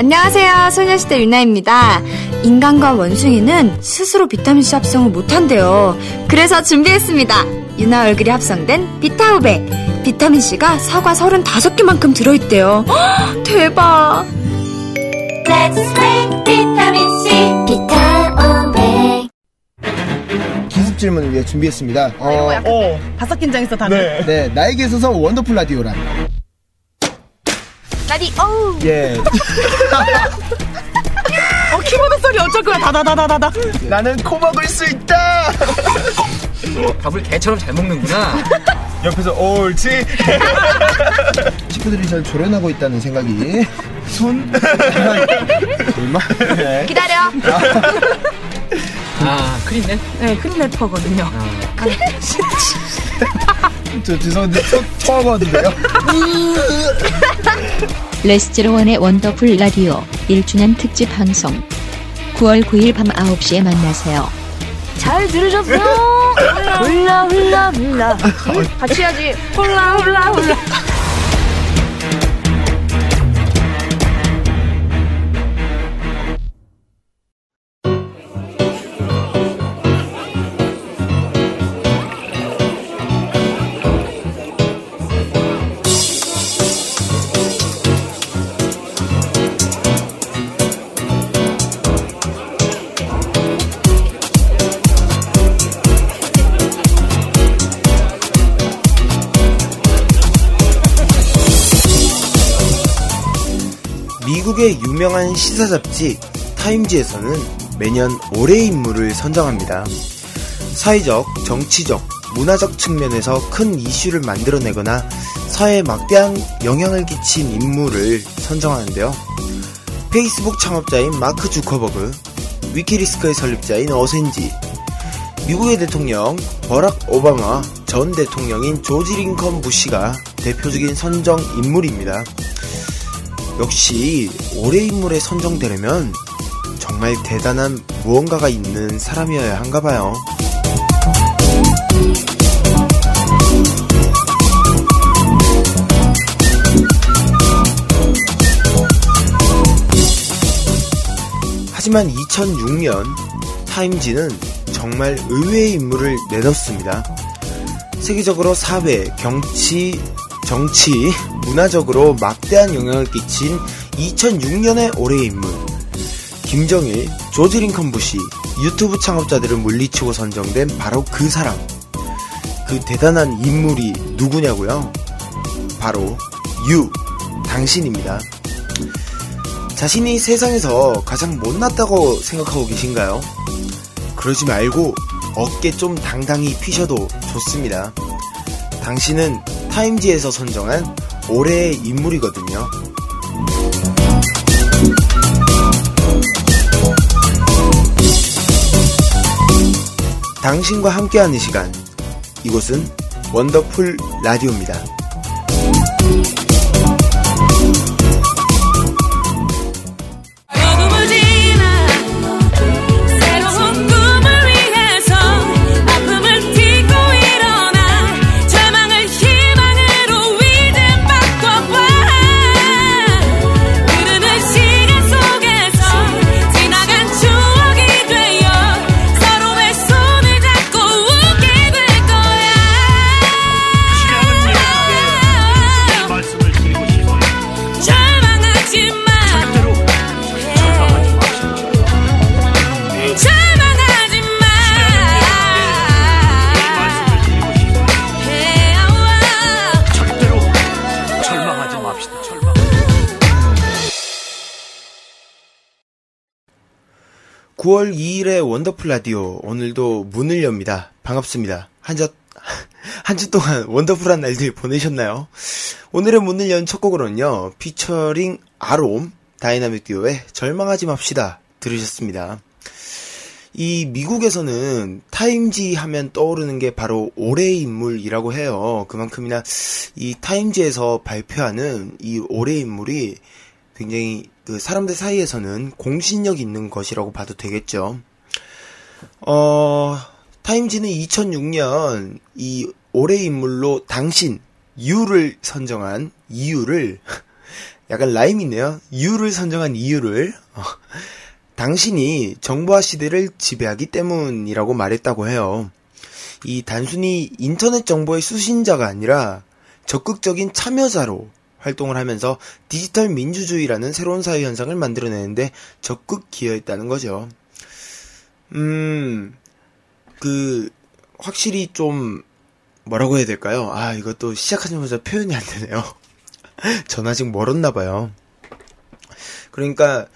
안녕하세요. 소녀시대 유나입니다. 인간과 원숭이는 스스로 비타민C 합성을 못한대요. 그래서 준비했습니다. 유나 얼굴이 합성된 비타우백. 비타민C가 사과 35개만큼 들어있대요. 헉, 대박! Let's make vitamin C. 비타오백. 기습 질문을 위해 준비했습니다. 어, 어, 바싹 긴장했어, 다들. 네, 나에게 있어서 원더풀 라디오란. 나디, 어우! 예. 어, 키보드 소리 어쩔 거야, 다다다다다다. 나는 코 먹을 수 있다! 밥을 개처럼 잘 먹는구나. 옆에서 옳지? 친구들이 잘 조련하고 있다는 생각이. 손? 얼마? 네. 기다려! 아, 크린네? 네, 크리네터거든요. 저 죄송한데, 돼요? 레스제로원의 원더풀 라디오 1주년 특집 방송 9월 9일 밤 9시에 만나세요. 잘 들으셨어요? 훌라, 훌라, 훌라. 같이 해야지. 훌라, 훌라, 훌라. 미국의 유명한 시사 잡지 타임지에서는 매년 올해의 인물을 선정합니다. 사회적, 정치적, 문화적 측면에서 큰 이슈를 만들어내거나 사회에 막대한 영향을 끼친 인물을 선정하는데요. 페이스북 창업자인 마크 주커버그, 위키리스크의 설립자인 어센지, 미국의 대통령 버락 오바마 전 대통령인 조지 링컨 부시가 대표적인 선정 인물입니다. 역시 올해 인물에 선정되려면 정말 대단한 무언가가 있는 사람이어야 한가 봐요. 하지만 2006년 타임지는 정말 의외의 인물을 내놓습니다. 세계적으로 사회, 경치, 정치, 문화적으로 막대한 영향을 끼친 2006년의 올해의 인물. 김정일, 조지 링컨 부시, 유튜브 창업자들을 물리치고 선정된 바로 그 사람. 그 대단한 인물이 누구냐고요? 바로 유, 당신입니다. 자신이 세상에서 가장 못났다고 생각하고 계신가요? 그러지 말고 어깨 좀 당당히 피셔도 좋습니다. 당신은 타임지에서 선정한 올해의 인물이거든요. 당신과 함께하는 시간. 이곳은 원더풀 라디오입니다. 9월 2일의 원더풀 라디오 오늘도 문을 엽니다. 반갑습니다. 한주 한주 동안 원더풀한 날들 보내셨나요? 오늘의 문을 연 첫 곡으로는요. 피처링 아롬 다이나믹 듀오의 절망하지 맙시다 들으셨습니다. 이 미국에서는 타임지 하면 떠오르는 게 바로 올해의 인물이라고 해요. 그만큼이나 이 타임지에서 발표하는 이 올해의 인물이 굉장히 그 사람들 사이에서는 공신력 있는 것이라고 봐도 되겠죠. 어, 타임지는 2006년 이 올해의 인물로 당신, 유를 선정한 이유를 약간 라임이네요. 유를 선정한 이유를. 어, 당신이 정보화 시대를 지배하기 때문이라고 말했다고 해요. 이 단순히 인터넷 정보의 수신자가 아니라 적극적인 참여자로 활동을 하면서 디지털 민주주의라는 새로운 사회 현상을 만들어내는데 적극 기여했다는 거죠. 음, 그, 확실히 좀, 뭐라고 해야 될까요? 아, 이것도 시작하자마자 표현이 안 되네요. 전 아직 멀었나봐요. 그러니까,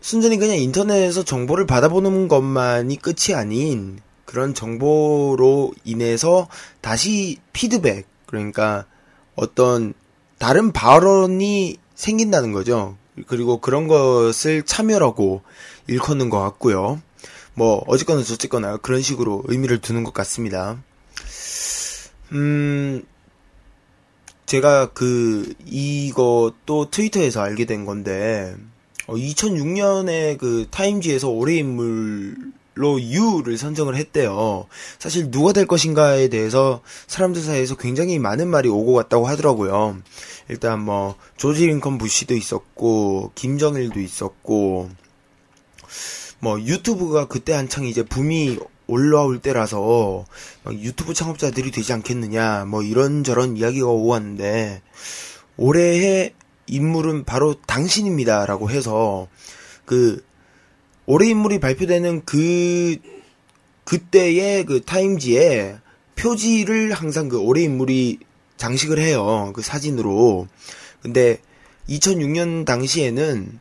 순전히 그냥 인터넷에서 정보를 받아보는 것만이 끝이 아닌 그런 정보로 인해서 다시 피드백, 그러니까 어떤 다른 발언이 생긴다는 거죠. 그리고 그런 것을 참여라고 일컫는 것 같고요. 뭐, 어쨌거나 저쨌거나 그런 식으로 의미를 두는 것 같습니다. 음, 제가 그, 이것도 트위터에서 알게 된 건데, 2006년에 그 타임지에서 올해 인물 로 유를 선정을 했대요. 사실 누가 될 것인가에 대해서 사람들 사이에서 굉장히 많은 말이 오고 갔다고 하더라고요. 일단 뭐 조지 링컨 부시도 있었고 김정일도 있었고 뭐 유튜브가 그때 한창 이제 붐이 올라올 때라서 막 유튜브 창업자들이 되지 않겠느냐 뭐 이런저런 이야기가 오고 왔는데 올해의 인물은 바로 당신입니다라고 해서 그 올해 인물이 발표되는 그 그때의 그 타임지에 표지를 항상 그 올해 인물이 장식을 해요. 그 사진으로. 근데 2006년 당시에는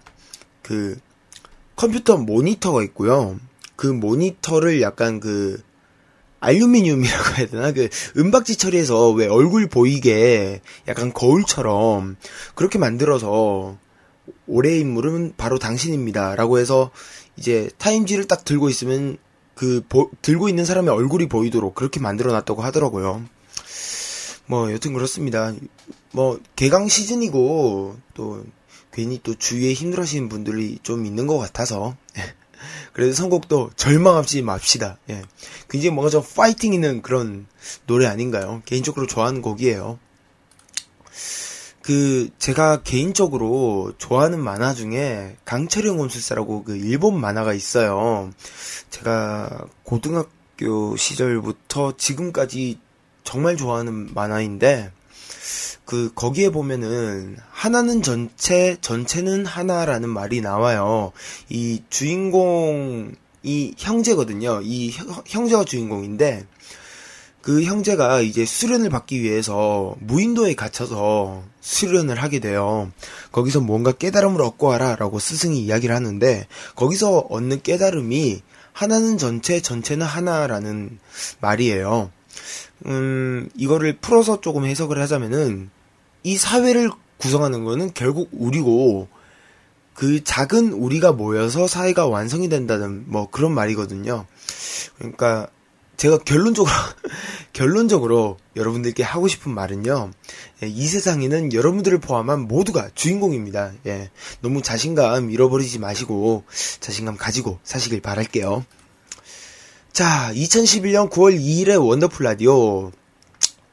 그 컴퓨터 모니터가 있고요. 그 모니터를 약간 그 알루미늄이라고 해야 되나? 그 은박지 처리해서 왜 얼굴 보이게 약간 거울처럼 그렇게 만들어서 올해의 인물은 바로 당신입니다. 라고 해서 이제 타임지를 딱 들고 있으면 그 보- 들고 있는 사람의 얼굴이 보이도록 그렇게 만들어 놨다고 하더라고요. 뭐 여튼 그렇습니다. 뭐 개강 시즌이고 또 괜히 또 주위에 힘들어하시는 분들이 좀 있는 것 같아서 그래도 선곡도 절망하지 맙시다. 예. 굉장히 뭔가 좀 파이팅 있는 그런 노래 아닌가요? 개인적으로 좋아하는 곡이에요. 그 제가 개인적으로 좋아하는 만화 중에 강철영 온술사라고 그 일본 만화가 있어요. 제가 고등학교 시절부터 지금까지 정말 좋아하는 만화인데 그 거기에 보면은 하나는 전체 전체는 하나라는 말이 나와요. 이 주인공이 형제거든요. 이 형- 형제가 주인공인데 그 형제가 이제 수련을 받기 위해서 무인도에 갇혀서 수련을 하게 돼요. 거기서 뭔가 깨달음을 얻고 와라라고 스승이 이야기를 하는데 거기서 얻는 깨달음이 하나는 전체, 전체는 하나라는 말이에요. 음, 이거를 풀어서 조금 해석을 하자면은 이 사회를 구성하는 거는 결국 우리고 그 작은 우리가 모여서 사회가 완성이 된다는 뭐 그런 말이거든요. 그러니까 제가 결론적으로 결론적으로 여러분들께 하고 싶은 말은요. 예, 이 세상에는 여러분들을 포함한 모두가 주인공입니다. 예. 너무 자신감 잃어버리지 마시고 자신감 가지고 사시길 바랄게요. 자, 2011년 9월 2일의 원더풀 라디오.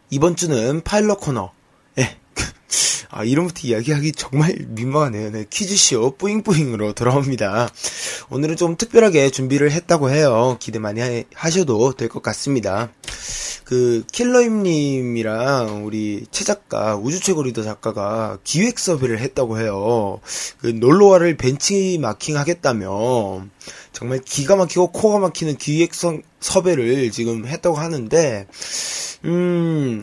이번 주는 파일럿 코너. 예. 아, 이름부터 이야기하기 정말 민망하네요. 네, 퀴즈쇼 뿌잉뿌잉으로 돌아옵니다. 오늘은 좀 특별하게 준비를 했다고 해요. 기대 많이 하- 하셔도 될 것 같습니다. 그, 킬러임님이랑 우리 최 작가, 우주최고 리더 작가가 기획 섭외를 했다고 해요. 그, 놀러와를 벤치마킹 하겠다며, 정말 기가 막히고 코가 막히는 기획 서- 섭외를 지금 했다고 하는데, 음,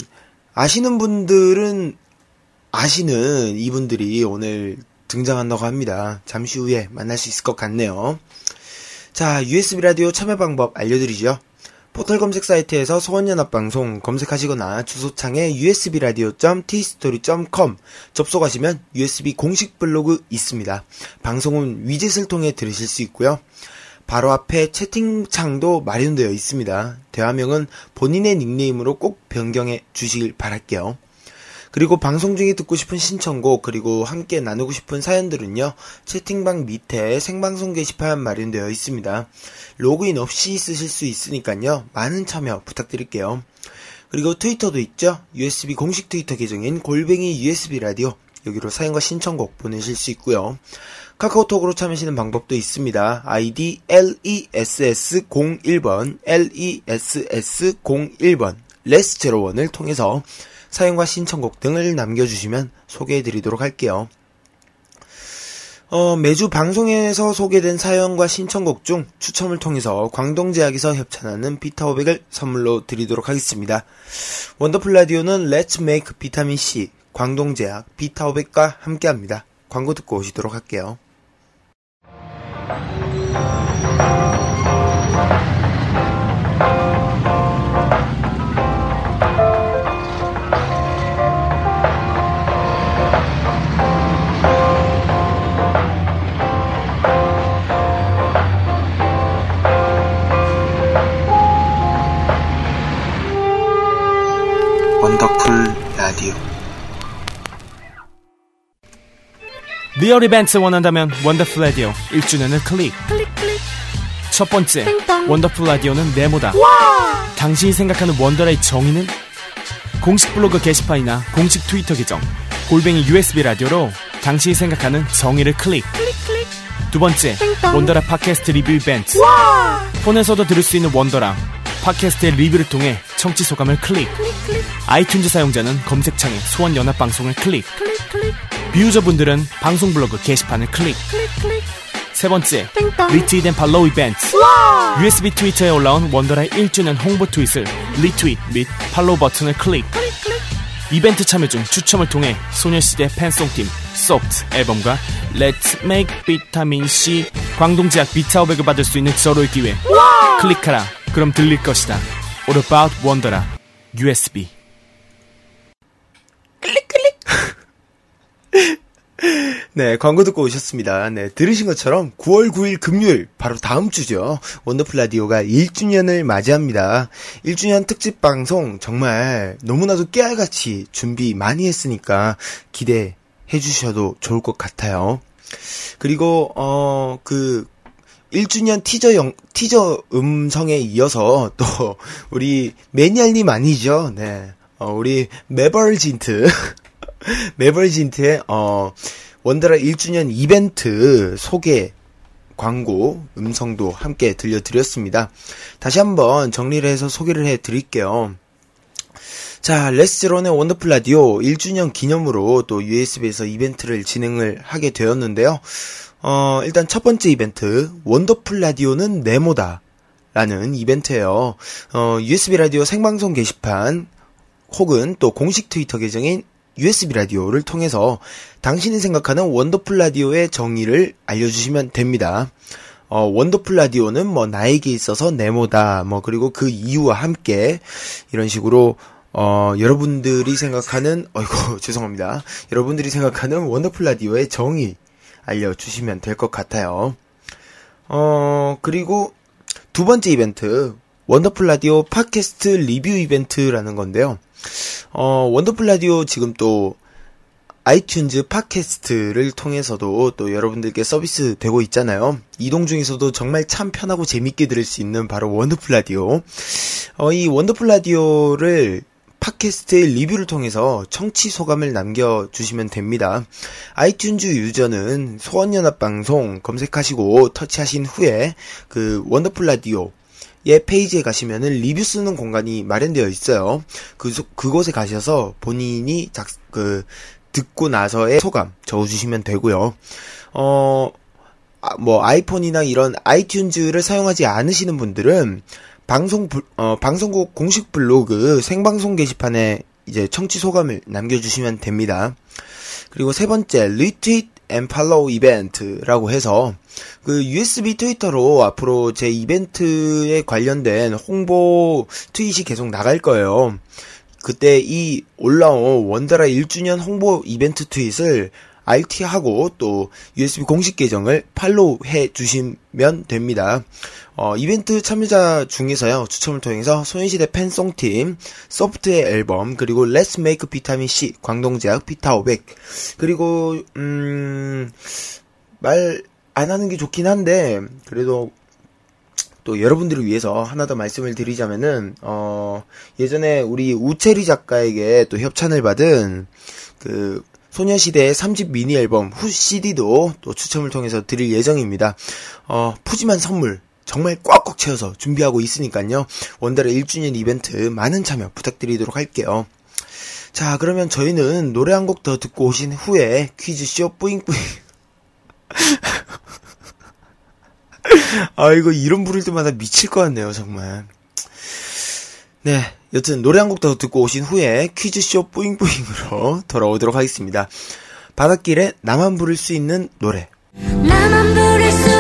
아시는 분들은 아시는 이분들이 오늘 등장한다고 합니다. 잠시 후에 만날 수 있을 것 같네요. 자, USB 라디오 참여 방법 알려드리죠. 포털 검색 사이트에서 소원연합방송 검색하시거나 주소창에 usbradio.tstory.com 접속하시면 USB 공식 블로그 있습니다. 방송은 위젯을 통해 들으실 수 있고요. 바로 앞에 채팅창도 마련되어 있습니다. 대화명은 본인의 닉네임으로 꼭 변경해 주시길 바랄게요. 그리고 방송 중에 듣고 싶은 신청곡 그리고 함께 나누고 싶은 사연들은요 채팅방 밑에 생방송 게시판 마련되어 있습니다. 로그인 없이 쓰실 수 있으니까요 많은 참여 부탁드릴게요. 그리고 트위터도 있죠 USB 공식 트위터 계정인 골뱅이 USB 라디오 여기로 사연과 신청곡 보내실 수 있고요. 카카오톡으로 참여하시는 방법도 있습니다. 아이디 E LESS01번, E LESS01번, 레스01을 통해서 사연과 신청곡 등을 남겨주시면 소개해드리도록 할게요. 어, 매주 방송에서 소개된 사연과 신청곡 중 추첨을 통해서 광동제약에서 협찬하는 비타오백을 선물로 드리도록 하겠습니다. 원더풀 라디오는 Let's Make 비타민 C 광동제약 비타오백과 함께합니다. 광고 듣고 오시도록 할게요. 원더풀 라디오 리얼 이벤트 원한다면 원더풀 라디오 1주년을 클릭. 첫 번째, 원더풀 라디오는 네모다. 당신이 생각하는 원더라의 정의는 공식 블로그 게시판이나 공식 트위터 계정 골뱅이 USB 라디오로 당신이 생각하는 정의를 클릭. 두 번째, 원더라 팟캐스트 리뷰 이벤트. 폰에서도 들을 수 있는 원더라 팟캐스트의 리뷰를 통해 청취 소감을 클릭. 아이튠즈 사용자는 검색창에 소원 연합 방송을 클릭. 비유저분들은 방송 블로그 게시판을 클릭. 세 번째, 리트윗 and 팔로우 이벤트. USB 트위터에 올라온 원더라의 1주년 홍보 트윗을 리트윗 및 팔로우 버튼을 클릭. 이벤트 참여 중 추첨을 통해 소녀시대 팬송팀 소프트 앨범과 Let's Make 비타민 C 광동제약 비타오백을 받을 수 있는 절호의 기회. 클릭하라. 그럼 들릴 것이다. All about 원더라. USB. 네, 광고 듣고 오셨습니다. 네, 들으신 것처럼 9월 9일 금요일, 바로 다음 주죠. 원더풀 라디오가 1주년을 맞이합니다. 1주년 특집 방송 정말 너무나도 깨알같이 준비 많이 했으니까 기대해 주셔도 좋을 것 같아요. 그리고, 어, 그, 1주년 티저 영, 티저 음성에 이어서 또, 우리 매니아님 아니죠? 네. 어, 우리 메벌진트. 메벌진트의, 어, 원더라 1주년 이벤트 소개 광고 음성도 함께 들려드렸습니다. 다시 한번 정리를 해서 소개를 해 드릴게요. 자, 레스런의 원더풀 라디오 1주년 기념으로 또 USB에서 이벤트를 진행을 하게 되었는데요. 어, 일단 첫 번째 이벤트, 원더풀 라디오는 네모다. 라는 이벤트예요. 어, USB 라디오 생방송 게시판 혹은 또 공식 트위터 계정인 USB 라디오를 통해서 당신이 생각하는 원더풀 라디오의 정의를 알려주시면 됩니다. 어, 원더풀 라디오는 뭐 나에게 있어서 네모다, 뭐 그리고 그 이유와 함께 이런 식으로 어, 여러분들이 생각하는, 어이구, 죄송합니다. 여러분들이 생각하는 원더풀 라디오의 정의 알려주시면 될 것 같아요. 어, 그리고 두 번째 이벤트, 원더풀 라디오 팟캐스트 리뷰 이벤트라는 건데요. 어, 원더풀 라디오 지금 또 아이튠즈 팟캐스트를 통해서도 또 여러분들께 서비스 되고 있잖아요. 이동 중에서도 정말 참 편하고 재밌게 들을 수 있는 바로 원더풀 라디오. 어, 이 원더풀 라디오를 팟캐스트의 리뷰를 통해서 청취 소감을 남겨주시면 됩니다. 아이튠즈 유저는 소원연합방송 검색하시고 터치하신 후에 그 원더풀 라디오 예 페이지에 가시면은 리뷰 쓰는 공간이 마련되어 있어요. 그 그곳에 가셔서 본인이 작 그 듣고 나서의 소감 적어주시면 되고요. 어, 아, 뭐 아이폰이나 이런 아이튠즈를 사용하지 않으시는 분들은 방송 불- 어, 방송국 공식 블로그 생방송 게시판에 이제 청취 소감을 남겨주시면 됩니다. 그리고 세 번째 retweet and follow 이벤트라고 해서 그 USB 트위터로 앞으로 제 이벤트에 관련된 홍보 트윗이 계속 나갈 거예요. 그때 이 올라온 원더라 1주년 홍보 이벤트 트윗을 RT하고 또 USB 공식 계정을 팔로우 해 주시면 됩니다. 어, 이벤트 참여자 중에서요, 추첨을 통해서 소년시대 팬송팀, 소프트의 앨범, 그리고 Let's Make 비타민 C, 광동제약 비타 500, 그리고, 음, 말 안 하는 게 좋긴 한데, 그래도 또 여러분들을 위해서 하나 더 말씀을 드리자면은 어 예전에 우리 우체리 작가에게 또 협찬을 받은 그 소녀시대의 3집 미니 앨범 후 CD도 또 추첨을 통해서 드릴 예정입니다. 어, 푸짐한 선물 정말 꽉꽉 채워서 준비하고 있으니까요. 원달의 1주년 이벤트 많은 참여 부탁드리도록 할게요. 자, 그러면 저희는 노래 한 곡 더 듣고 오신 후에 퀴즈쇼 뿌잉뿌잉. 아, 이거 이름 부를 때마다 미칠 것 같네요, 정말. 네, 여튼 노래 한 곡 더 듣고 오신 후에 퀴즈쇼 뿌잉뿌잉으로 돌아오도록 하겠습니다. 바닷길에 나만 부를 수 있는 노래. 나만 부를 수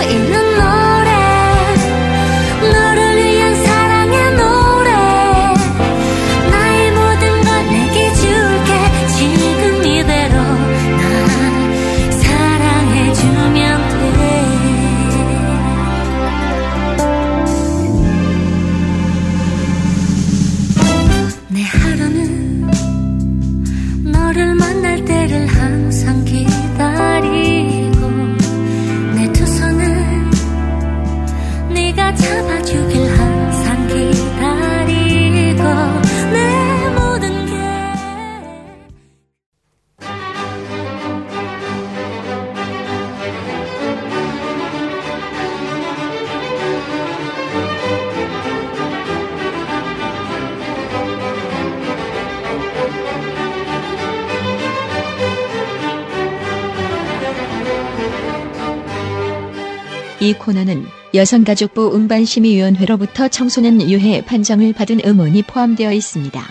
이 코너는 여성가족부 운반심의위원회로부터 청소년 유해 판정을 받은 음원이 포함되어 있습니다.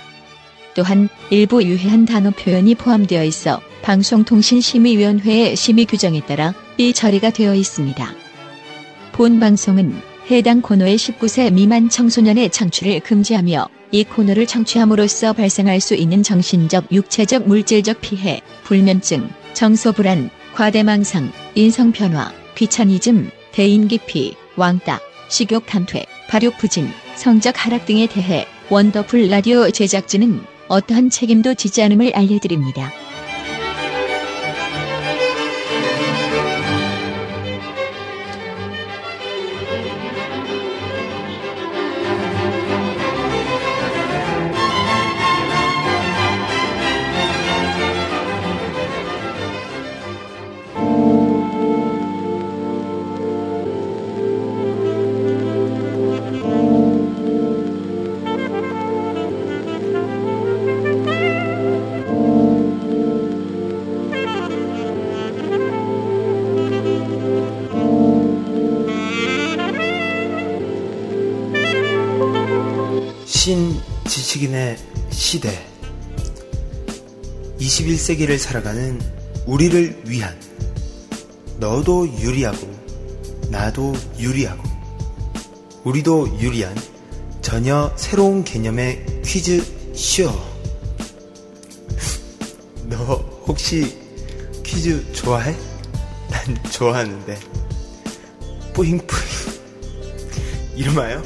또한 일부 유해한 단어 표현이 포함되어 있어 방송통신심의위원회의 심의 규정에 따라 삐 처리가 되어 있습니다. 본 방송은 해당 코너의 19세 미만 청소년의 창출을 금지하며 이 코너를 청취함으로써 발생할 수 있는 정신적, 육체적, 물질적 피해, 불면증, 정서불안, 과대망상, 인성변화, 귀차니즘, 대인기피, 왕따, 식욕 감퇴, 발육 부진, 성적 하락 등에 대해 원더풀 라디오 제작진은 어떠한 책임도 지지 않음을 알려드립니다. 지식인의 시대 21세기를 살아가는 우리를 위한 너도 유리하고 나도 유리하고 우리도 유리한 전혀 새로운 개념의 퀴즈 쇼. 너 혹시 퀴즈 좋아해? 난 좋아하는데. 뿌잉뿌잉. 이름하여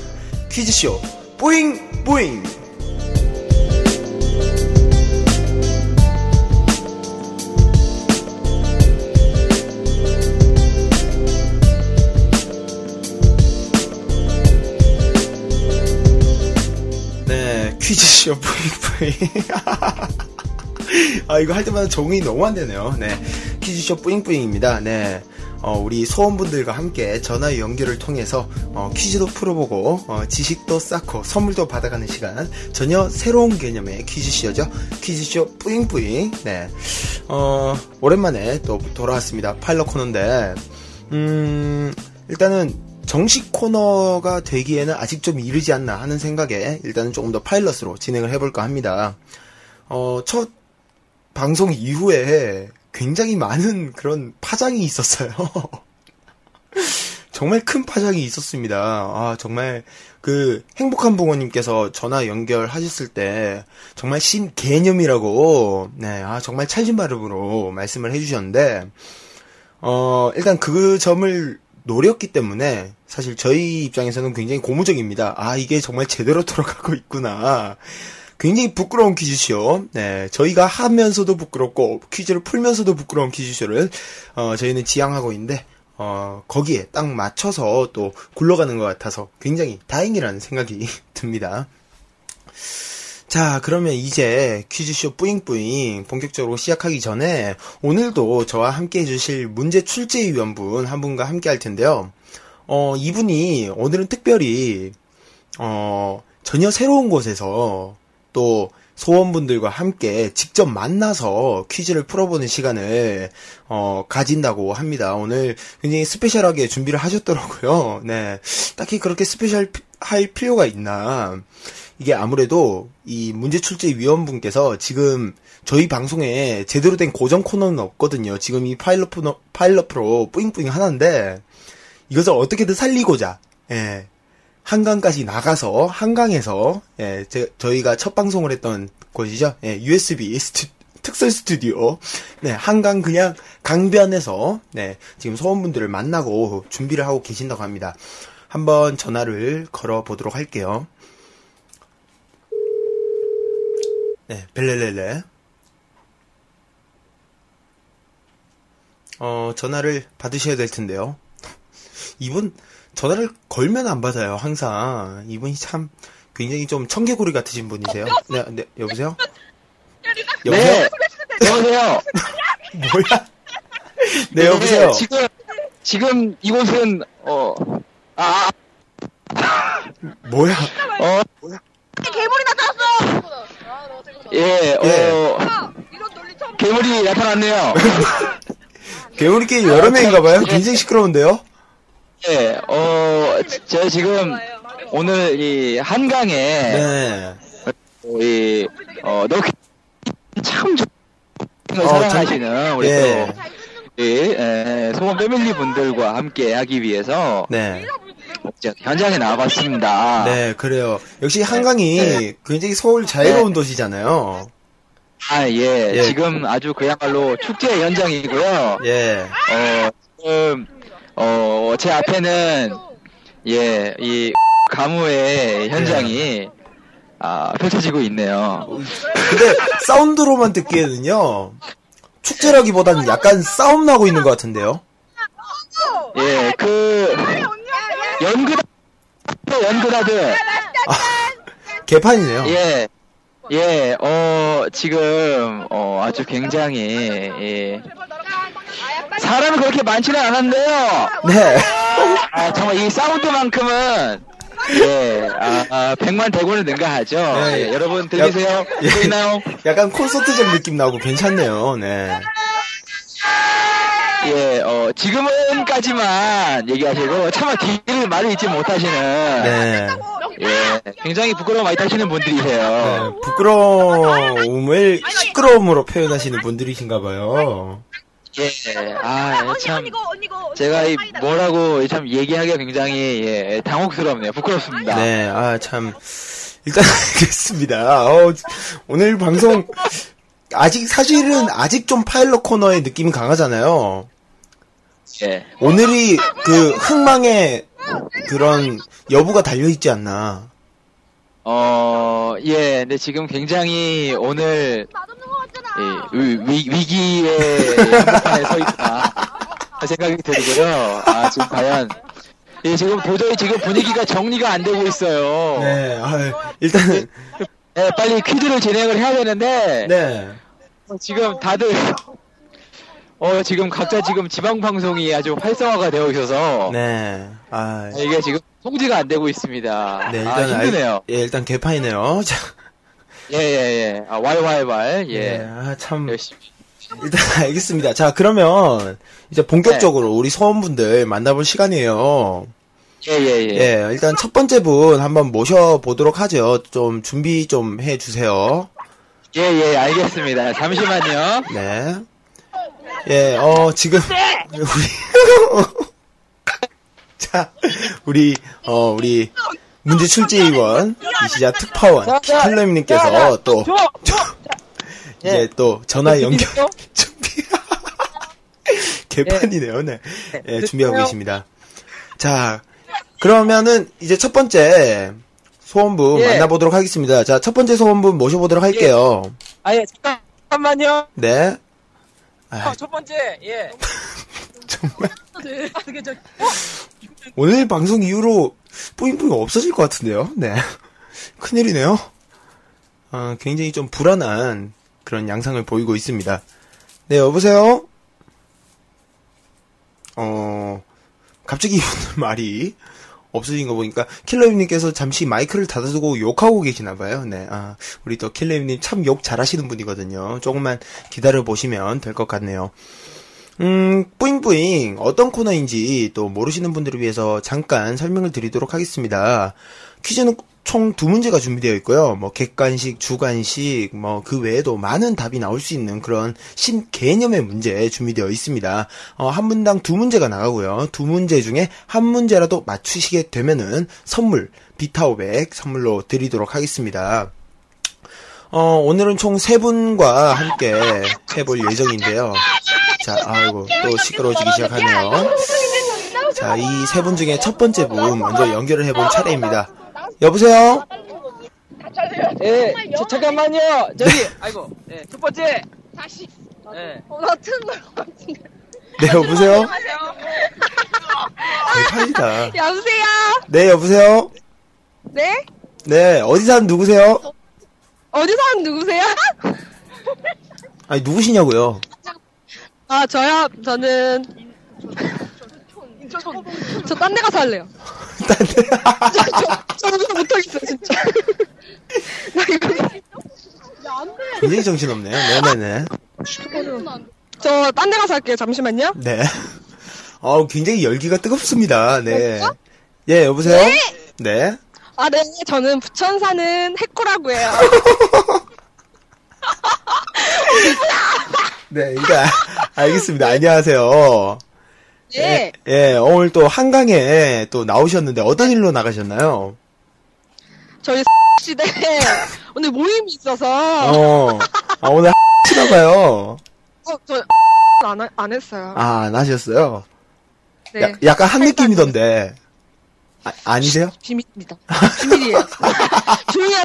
퀴즈쇼 뿌잉뿌잉. 네, 퀴즈쇼 뿌잉뿌잉. 아, 이거 할 때마다 적응이 너무 안 되네요. 네. 퀴즈쇼 뿌잉뿌잉입니다. 네. 어, 우리 소원분들과 함께 전화 연결을 통해서 어, 퀴즈도 풀어보고 어, 지식도 쌓고 선물도 받아가는 시간 전혀 새로운 개념의 퀴즈쇼죠 퀴즈쇼 뿌잉뿌잉 네 어, 오랜만에 또 돌아왔습니다 파일럿 코너인데 음 일단은 정식 코너가 되기에는 아직 좀 이르지 않나 하는 생각에 일단은 조금 더 파일럿으로 진행을 해볼까 합니다 어, 첫 방송 이후에 굉장히 많은 그런 파장이 있었어요. 정말 큰 파장이 있었습니다. 아, 정말 그 행복한 부모님께서 전화 연결하셨을 때 정말 신 개념이라고 네, 아 정말 찰진 발음으로 말씀을 해 주셨는데 어, 일단 그 점을 노렸기 때문에 사실 저희 입장에서는 굉장히 고무적입니다. 아, 이게 정말 제대로 돌아가고 있구나. 굉장히 부끄러운 퀴즈쇼. 네, 저희가 하면서도 부끄럽고 퀴즈를 풀면서도 부끄러운 퀴즈쇼를 어, 저희는 지향하고 있는데 어, 거기에 딱 맞춰서 또 굴러가는 것 같아서 굉장히 다행이라는 생각이 듭니다. 자, 그러면 이제 퀴즈쇼 뿌잉뿌잉 본격적으로 시작하기 전에 오늘도 저와 함께 해주실 문제 출제위원분 한 분과 함께 할 텐데요. 어, 이분이 오늘은 특별히, 어, 전혀 새로운 곳에서 또 소원분들과 함께 직접 만나서 퀴즈를 풀어보는 시간을 어, 가진다고 합니다. 오늘 굉장히 special하게 준비를 하셨더라고요. 네, 딱히 그렇게 special 피- 할 필요가 있나? 이게 아무래도 이 문제 출제 위원분께서 지금 저희 방송에 제대로 된 고정 코너는 없거든요. 지금 이 파일럿 프로, 파일럿 프로 뿌잉뿌잉 하나인데 이것을 어떻게든 살리고자 예. 한강까지 나가서 한강에서 예, 제- 저희가 첫 방송을 했던 곳이죠. 예, USB 스튜- 특설 스튜디오. 네, 한강 그냥 강변에서 네, 지금 소원분들을 만나고 준비를 하고 계신다고 합니다. 한번 전화를 걸어 보도록 할게요. 네, 벨레레레. 어, 전화를 받으셔야 될 텐데요. 이분 전화를 걸면 안 받아요. 항상 이분이 참 굉장히 좀 청개구리 같으신 분이세요. 네, 네 여보세요. 여보세요. 여보세요. 뭐야? 네 여보세요. 지금 지금 이곳은 어 아, 뭐야? 어, 괴물이 나타났어! 예, 어, 괴물이 나타났네요. 괴물이 게임 여러 명인가봐요. 굉장히 시끄러운데요. 예, 어, 제가 지금 오늘 이 한강에 네. 이 어, 너참 좋은 걸 어, 사랑하시는 우리 예. 또 에, 소원 패밀리 분들과 함께 하기 위해서 네. 현장에 나와봤습니다. 네, 그래요. 역시 한강이 굉장히 서울 자유로운 도시잖아요. 아, 예. 예. 지금 아주 그야말로 축제 현장이고요. 예. 어, 지금, 어, 제 앞에는, 예, 이, 가무의 현장이, 아, 펼쳐지고 있네요. 근데 사운드로만 듣기에는요. 축제라기보다는 약간 싸움 나고 있는 것 같은데요. 예, 그, 연그다, 연그다들, 개판이네요. 예, 예, 어, 지금, 어, 아주 굉장히, 예, 사람이 그렇게 많지는 않았는데요. 네. 아, 정말 이 사운드만큼은 예, 아, 아, 100만 대군을 능가하죠. 네. 예, 여러분 들리세요? 예. 보이나요? 약간 콘서트장 느낌 나고 괜찮네요. 네. 예, 어, 지금은까지만 얘기하시고 차마 뒤를 말을 잊지 못하시는 네. 예, 굉장히 부끄러워 많이 타시는 분들이세요. 네, 부끄러움을 시끄러움으로 표현하시는 분들이신가 봐요. 예, 아, 참 제가 이 뭐라고 참 얘기하기가 굉장히 예, 당혹스럽네요. 부끄럽습니다. 네, 아, 참. 일단, 알겠습니다. 어, 오늘 방송, 아직, 사실은 아직 좀 파일럿 코너의 느낌이 강하잖아요. 예. 오늘이 그 흥망의 그런 여부가 달려 있지 않나. 어, 예, 근데 지금 굉장히 오늘 예, 위, 위- 위 기의 한복판에 서 있다 생각이 들고요. 아, 지금 과연 예, 지금 도저히 지금 분위기가 정리가 안 되고 있어요. 네, 아, 일단은, 예, 빨리 퀴즈를 진행을 해야 되는데 네. 어, 지금 다들 어, 지금 각자 지금 지방 방송이 아주 활성화가 되어 있어서 네. 아, 이게 지금 통제가 안 되고 있습니다. 네, 아, 일단, 힘드네요. 알, 예, 일단 개판이네요. 자, 예, 예, 예. 아, 왈왈왈. 예. 예, 아, 참. 열심히. 일단 알겠습니다. 자, 그러면 이제 본격적으로 우리 소원분들 만나볼 시간이에요. 예, 예, 예. 예, 일단 첫 번째 분 한번 모셔보도록 하죠. 좀 준비 좀 해주세요. 예, 예, 알겠습니다. 잠시만요. 네. 예, 어, 지금, 우리, 자, 우리, 어, 우리, 문제 출제위원, 이시자 특파원, 킬러님께서 또, 이제 또 전화 연결 준비, 개판이네요, 네. 예, 준비하고 계십니다. 자, 그러면은, 이제 첫 번째, 소원분 예. 만나보도록 하겠습니다. 자, 첫 번째 소원분 모셔보도록 할게요. 아, 예, 잠깐만요. 네. 아, 어, 첫 번째, 예. 정말. 아, 그게 저, 오늘 방송 이후로 뿌잉뿌잉 없어질 것 같은데요? 네. 큰일이네요. 어, 굉장히 좀 불안한 그런 양상을 보이고 있습니다. 네, 여보세요? 어, 갑자기 이분 말이 없어진 거 보니까 킬러님께서 잠시 마이크를 닫아두고 욕하고 계시나 봐요. 네, 아, 우리 또 킬러님 참 욕 잘하시는 분이거든요. 조금만 기다려 보시면 될 것 같네요. 음, 뿌잉뿌잉 어떤 코너인지 또 모르시는 분들을 위해서 잠깐 설명을 드리도록 하겠습니다. 퀴즈는 총 두 문제가 준비되어 있고요. 뭐 객관식, 주관식, 뭐 그 외에도 많은 답이 나올 수 있는 그런 신 개념의 문제 준비되어 있습니다. 어, 한 분당 두 문제가 나가고요. 두 문제 중에 한 문제라도 맞추시게 되면은 선물 비타오백 선물로 드리도록 하겠습니다. 어, 오늘은 총 세 분과 함께 해볼 예정인데요. 자, 아이고, 또 시끄러워지기 시작하네요. 자, 이 세 분 중에 첫 번째 분 먼저 연결을 해본 차례입니다. 여보세요? 예, 저, 잠깐만요. 저기, 아이고, 예, 첫 번째. 다시. 예. 어, 나 틀은 것 같은데. 네, 여보세요? 대판이다. 여보세요? 네, 여보세요? 네? 네, 어디 사는 누구세요? 어디 사는 누구세요? 아니, 누구시냐고요? 아, 저요? 저는. 저 딴 데 가서 할래요. 딴 데? 저, 저, 저 못하겠어요, 진짜. 나 이거. 굉장히 정신없네요. 네네네. 저 딴 데 가서 할게요, 잠시만요. 네. 어 굉장히 열기가 뜨겁습니다. 네. 예, 여보세요? 네. 아, 네. 저는 부천 사는 해꾸라고 해요. 네, 일단, 알겠습니다. 안녕하세요. 네. 예, 오늘 또 한강에 또 나오셨는데 어떤 일로 나가셨나요? 저희 시대 오늘 모임이 있어서. 어, 아, 오늘 하시나봐요. 어, 저, 안, 하- 안 했어요. 아, 안 하셨어요? 네. 야- 약간 한 느낌이던데. 아, 아니세요? 비밀입니다. 비밀이에요. 조용히 하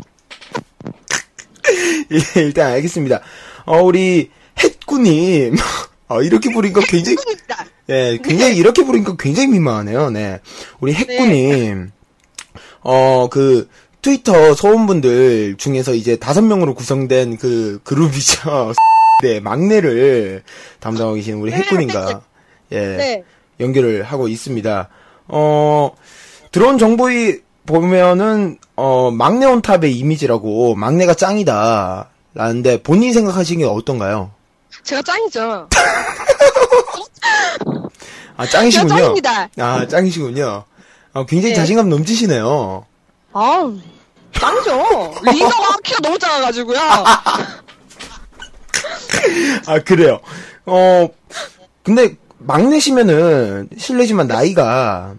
예, 일단 알겠습니다. 어, 우리 햇구님. 어, 이렇게 부르니까 굉장히, 예, 굉장히 이렇게 부르니까 굉장히 민망하네요. 네. 우리 햇구님. 어, 그, 트위터 소원분들 중에서 이제 다섯 명으로 구성된 그 그룹이죠. 네, 막내를 담당하고 계신 우리 햇구님과, 예, 네. 연결을 하고 있습니다. 어, 들어온 정보에 보면은, 어, 막내 온탑의 이미지라고, 막내가 짱이다. 라는데, 본인이 생각하시는 게 어떤가요? 제가 짱이죠. 아, 짱이시군요. 짱입니다. 아, 짱이시군요. 아, 굉장히 네. 자신감 넘치시네요. 아우, 짱이죠. 리더가 키가 너무 작아가지고요. 아, 그래요. 어, 근데, 막내시면은, 실례지만 나이가,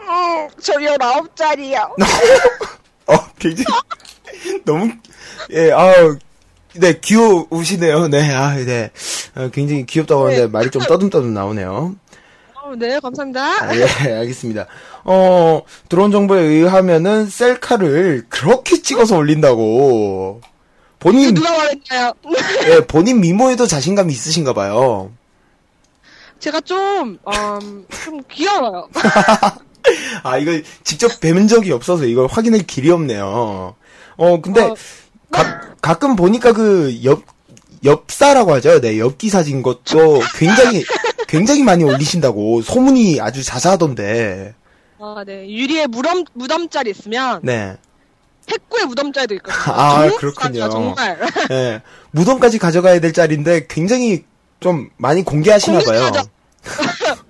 음, 저 19살이요. 어, 굉장히, 너무, 예, 아우, 네, 귀여우시네요. 네, 아, 네. 어, 굉장히 귀엽다고 하는데 말이 좀 떠듬떠듬 나오네요. 어, 네, 감사합니다. 아, 예, 알겠습니다. 어, 들어온 정보에 의하면은 셀카를 그렇게 찍어서 올린다고. 본인, 누가 말했나요? 예, 본인 미모에도 자신감이 있으신가 봐요. 제가 좀, 음, 좀 귀여워요. 아, 이거 직접 뵌 적이 없어서 이걸 확인할 길이 없네요. 어, 근데, 가, 가끔 보니까 그, 옆, 엽사라고 하죠. 네, 엽기 사진 것도 굉장히, 굉장히 많이 올리신다고 소문이 아주 자자하던데. 아, 네. 유리에 무덤, 무덤자리 있으면, 네. 핵구에 무덤자리도 있거든요. 아, 그렇군요. 정말. 예. 무덤까지 가져가야 될 자리인데 굉장히 좀 많이 공개하시나 봐요. 공개하죠.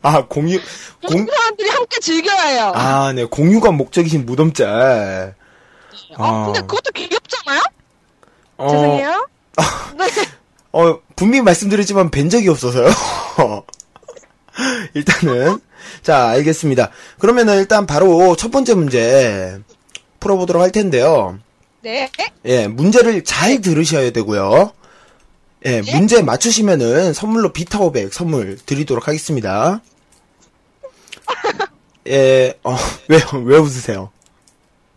아, 공유, 공, 사람들이 함께 즐겨야 해요. 아, 네. 공유가 목적이신 무덤짤. 아, 근데 그것도 귀엽잖아요? 어, 죄송해요. 네. 어, 분명히 말씀드렸지만 뵌 적이 없어서요. 일단은. 자, 알겠습니다. 그러면은 일단 바로 첫 번째 문제 풀어보도록 할 텐데요. 네. 예, 문제를 잘 들으셔야 되고요. 예, 문제 맞추시면은 선물로 비타오백 선물 드리도록 하겠습니다. 예, 어, 왜, 왜 웃으세요?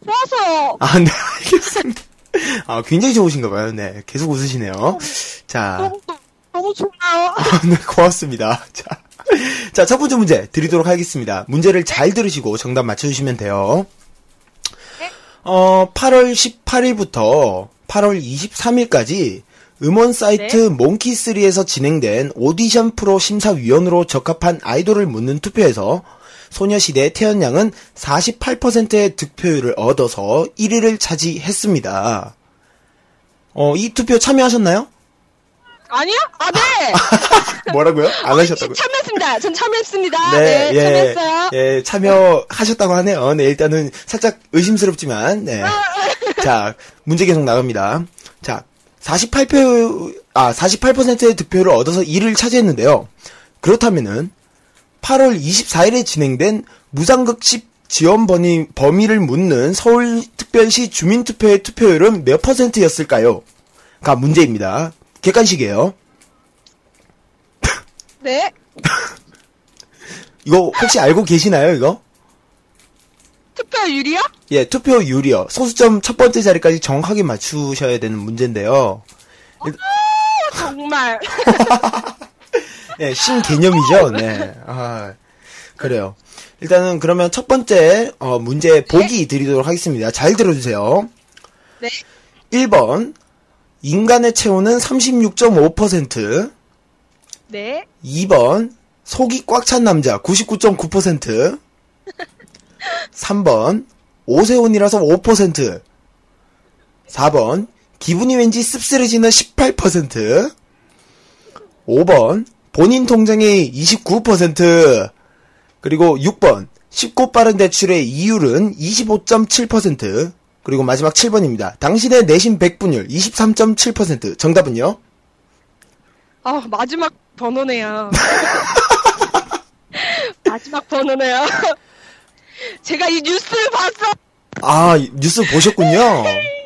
좋아서. 아, 네, 알겠습니다. 아, 굉장히 좋으신가 봐요. 네, 계속 웃으시네요. 자, 너무, 좋아요. 아, 네, 고맙습니다. 자, 자, 첫 번째 문제 드리도록 하겠습니다. 문제를 잘 들으시고 정답 맞춰주시면 돼요. 어, 8월 18일부터 8월 23일까지 음원 사이트 네. 몽키3에서 진행된 오디션 프로 심사위원으로 적합한 아이돌을 묻는 투표에서 소녀시대 태연양은 48%의 득표율을 얻어서 1위를 차지했습니다. 어, 이 투표 참여하셨나요? 아니요? 아, 네! 뭐라고요? 안 하셨다고요? 참여했습니다. 전 참여했습니다. 네, 참여했어요. 예, 참여하셨다고 하네요. 네, 일단은 살짝 의심스럽지만, 네. 자, 문제 계속 나갑니다. 자, 48표, 아, 48%의 득표를 얻어서 1위를 차지했는데요. 그렇다면은, 8월 24일에 진행된 10 지원 범위, 범위를 묻는 서울특별시 주민투표의 투표율은 몇 퍼센트였을까요? 가 문제입니다. 객관식이에요. 네. 이거 혹시 알고 계시나요, 이거? 투표율이요? 예, 투표율이요. 소수점 첫 번째 자리까지 정확하게 맞추셔야 되는 문제인데요. 일- 정말. 예, 신개념이죠. 네. 아, 그래요. 일단은 그러면 첫 번째 어, 문제 보기 드리도록 하겠습니다. 잘 들어주세요. 네. 1번 인간의 체온은 36.5%. 네. 2번 속이 꽉 찬 남자 99.9%. 3번 오세훈이라서 5%. 4번 기분이 왠지 씁쓸해지는 18%. 5번 본인 통장의 29%. 그리고 6번 쉽고 빠른 대출의 이율은 25.7%. 그리고 마지막 7번입니다. 당신의 내신 100분율 23.7%. 정답은요? 아, 마지막 번호네요. 마지막 번호네요. 제가 이 뉴스를 봤어. 아, 뉴스 보셨군요.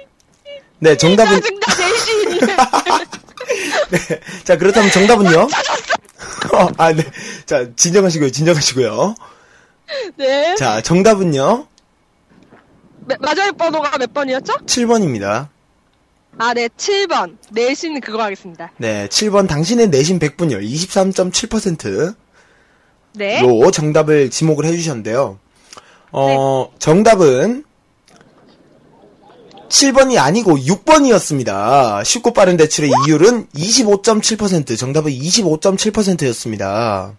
네, 정답은 짜증나, 내신. 네. 자, 그렇다면 정답은요? 어, 아, 네. 자, 진정하시고요. 진정하시고요. 네. 자, 정답은요? 마- 마지막 번호가 몇 번이었죠? 7번입니다. 아, 네, 7번. 내신 그거 하겠습니다. 네, 7번 당신의 내신 100분율 23.7%로 네. 정답을 지목을 해주셨는데요. 어, 정답은 7번이 아니고 6번이었습니다. 쉽고 빠른 대출의 이율은 25.7%, 정답은 25.7%였습니다.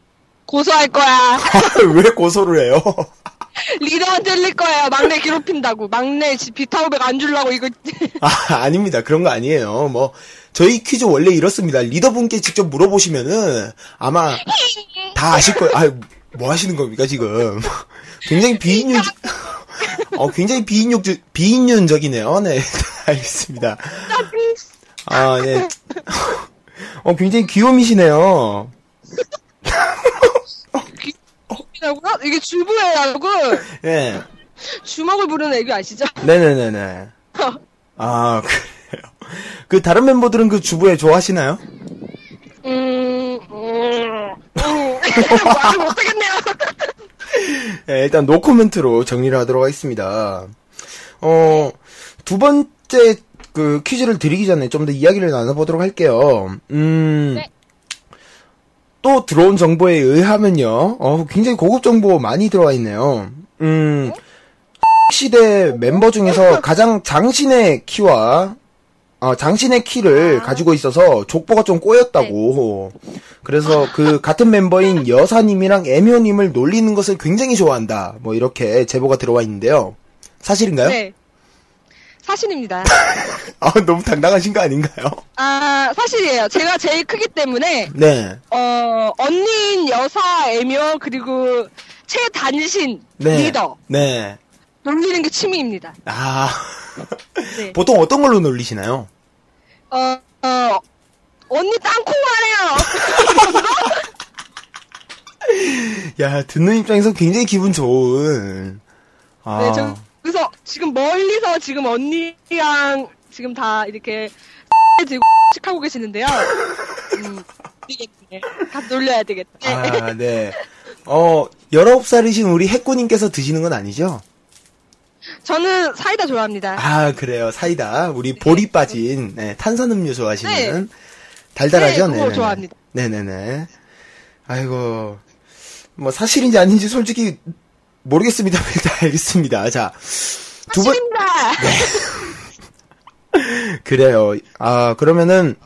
고소할 거야. 왜 고소를 해요? 리더한테 흘릴 거예요. 막내 괴롭힌다고. 막내 지- 비타오백 안 주려고 이거. 아, 아닙니다. 그런 거 아니에요. 뭐, 저희 퀴즈 원래 이렇습니다. 리더분께 직접 물어보시면은 아마 다 아실 거예요. 아, 뭐 하시는 겁니까, 지금? 굉장히 비인륜, 어, 굉장히 비인륜, 비인륜적이네요. 네, 알겠습니다. 아, 네. 어, 굉장히 귀요미시네요. 라고요? 이게 주부애라고 예. 주먹을 부르는 애기 아시죠? 네네네네. 아, 그래요. 그 다른 멤버들은 그 주부에 좋아하시나요? 음, 음, 음. 말을 못하겠네요. 예, 일단 노코멘트로 정리를 하도록 하겠습니다. 어, 두 번째 그 퀴즈를 드리기 전에 좀 더 이야기를 나눠보도록 할게요. 음, 또 들어온 정보에 의하면요, 어, 굉장히 고급 정보 많이 들어와 있네요. 음, 시대 멤버 중에서 가장 장신의 키와 어, 장신의 키를 가지고 있어서 족보가 좀 꼬였다고. 그래서 그 같은 멤버인 여사님이랑 애묘님을 놀리는 것을 굉장히 좋아한다. 뭐 이렇게 제보가 들어와 있는데요. 사실인가요? 네. 사실입니다. 아, 너무 당당하신 거 아닌가요? 아, 사실이에요. 제가 제일 크기 때문에, 네. 어, 언니인 여사 애묘, 그리고 최단신 네. 리더. 네. 놀리는 게 취미입니다. 아. 네. 보통 어떤 걸로 놀리시나요? 어, 어, 언니 땅콩하네요. 야, 듣는 입장에서 굉장히 기분 좋은. 아. 네, 저, 그래서 지금 멀리서 지금 언니랑 지금 다 이렇게 들고 하고 계시는데요. 음. 다 놀려야 되겠다. 아, 네. 어, 19살이신 우리 해꾸님께서 드시는 건 아니죠? 저는 사이다 좋아합니다. 아, 그래요. 사이다. 우리 볼이 빠진, 네, 탄산음료 좋아하시는. 네. 달달하죠? 네, 그거. 좋아합니다. 네네네. 아이고, 뭐, 사실인지 아닌지 솔직히 모르겠습니다. 일단 알겠습니다. 자, 두 번, 사실입니다. 그래요. 아, 그러면은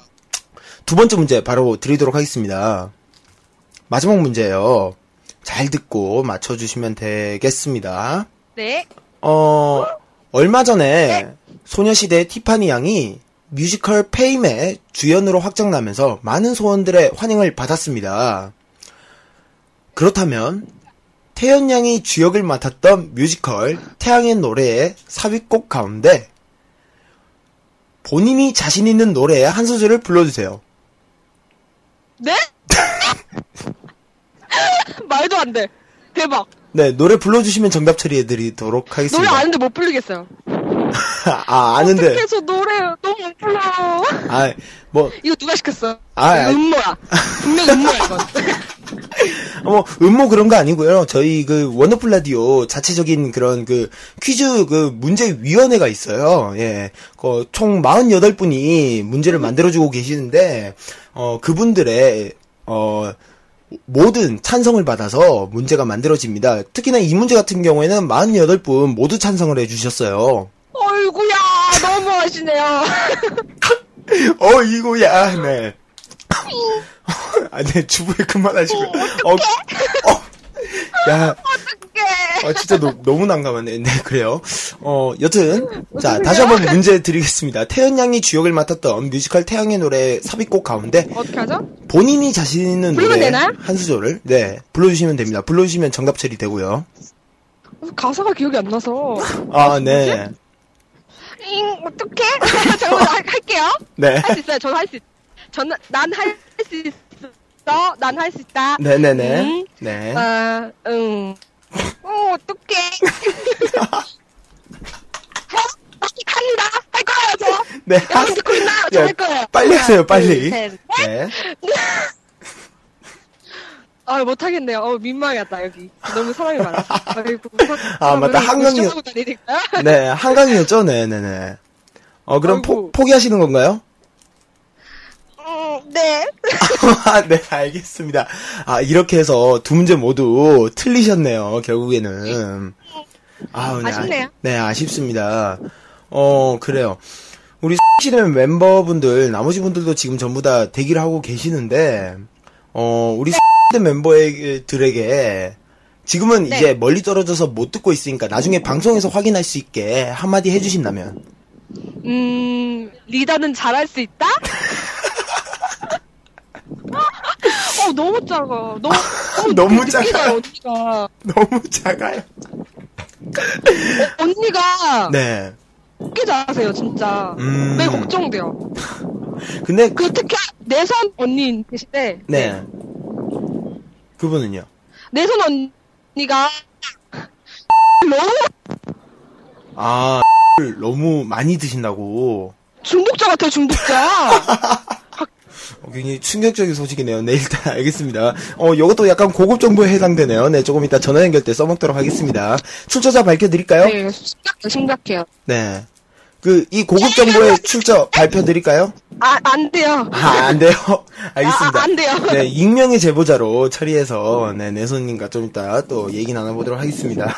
두 번째 문제 바로 드리도록 하겠습니다. 마지막 문제예요. 잘 듣고 맞춰주시면 되겠습니다. 네. 어, 얼마 전에 소녀시대 티파니 양이 뮤지컬 페임의 주연으로 확정나면서 많은 소원들의 환영을 받았습니다. 그렇다면 태연 양이 주역을 맡았던 뮤지컬 태양의 노래의 삽입곡 가운데 본인이 자신 있는 노래의 한 소절을 불러주세요. 네? 말도 안 돼. 대박. 네, 노래 불러주시면 정답 처리해드리도록 노래 하겠습니다. 아는데 못 부르겠어요. 아, 아는데. 어떻게 저 노래 너무 못 불러. 아, 뭐, 이거 누가 시켰어? 아, 아. 음모야. 분명 음모야 이건. 뭐, 음모 그런 거 아니고요. 저희 그 원더풀 라디오 자체적인 그런 그 퀴즈 그 문제위원회가 있어요. 예. 그총 48분이 문제를 만들어주고 계시는데, 어, 그분들의, 어, 모든 찬성을 받아서 문제가 만들어집니다. 특히나 이 문제 같은 경우에는 48분 모두 찬성을 해주셨어요. 어이구야 너무 하시네요. 어이구야, 네. 아, 네, 주부에 그만하시고. 어, 어, 야. 아, 진짜 너, 너무 난감하네. 네, 그래요. 어, 여튼. 자, 다시 한번 문제 드리겠습니다. 태연 양이 주역을 맡았던 뮤지컬 태양의 노래 삽입곡 가운데 어떻게 하죠? 본인이 자신 있는 노래 되나요? 한 수절을, 네, 불러주시면 됩니다. 불러주시면 정답 처리 되고요. 가사가 기억이 안 나서. 아, 네. 잉 어떡해? 잠깐만 할- 할게요. 네. 할 수 있어요. 저는 할 수. 있... 저는 난 할 수 있어. 난 할 수 있다. 네네네. 음, 네. 아, 응. 어, 어떡해. 합니다. 할 거예요, 저. 네. 여러분 듣고 있나요? 저 예, 할 거예요. 빨리 하세요, 빨리. 넷. 네. 아, 못하겠네요. 어, 민망하다, 여기. 너무 사람이 많아서. 아이고. 아, 맞다. 다니니까요? 네, 한강이었죠? 네네네. 어, 그럼 포, 포기하시는 건가요? 음, 네. 아, 네, 알겠습니다. 아, 이렇게 해서 두 문제 모두 틀리셨네요, 결국에는. 아, 네, 아쉽네요. 아, 네, 아쉽습니다. 어, 그래요. 우리 씨는 멤버분들, 나머지 분들도 지금 전부 다 대기를 하고 계시는데, 어, 우리 멤버들에게 지금은 네. 이제 멀리 떨어져서 못 듣고 있으니까 나중에 방송에서 확인할 수 있게 한마디 해주신다면. 음, 리더는 잘할 수 있다? 어, 너무 작아. 너무, 너무. 자요, 언니가. 너무 작아요. 어, 언니가 네. 늦게 자세요, 진짜. 음. 왜 걱정돼요? 근데, 그 특히 내선 언니 계신데, 네. 그분은요? 내선 언니가 너무 아, 너무 많이 드신다고. 중독자 같아요, 중독자. 어, 굉장히 충격적인 소식이네요. 네, 일단 알겠습니다. 어, 이것도 약간 고급 정보에 해당되네요. 네, 조금 이따 전화 연결 때 써먹도록 하겠습니다. 출처자 밝혀드릴까요? 네, 심각해요, 심각해요. 네. 그, 이 고급 정보의 출처 발표드릴까요? 아, 안 돼요. 아, 안 돼요? 알겠습니다. 아, 안 돼요. 네, 익명의 제보자로 처리해서, 네, 내손님과 좀 이따 또 얘기 나눠보도록 하겠습니다.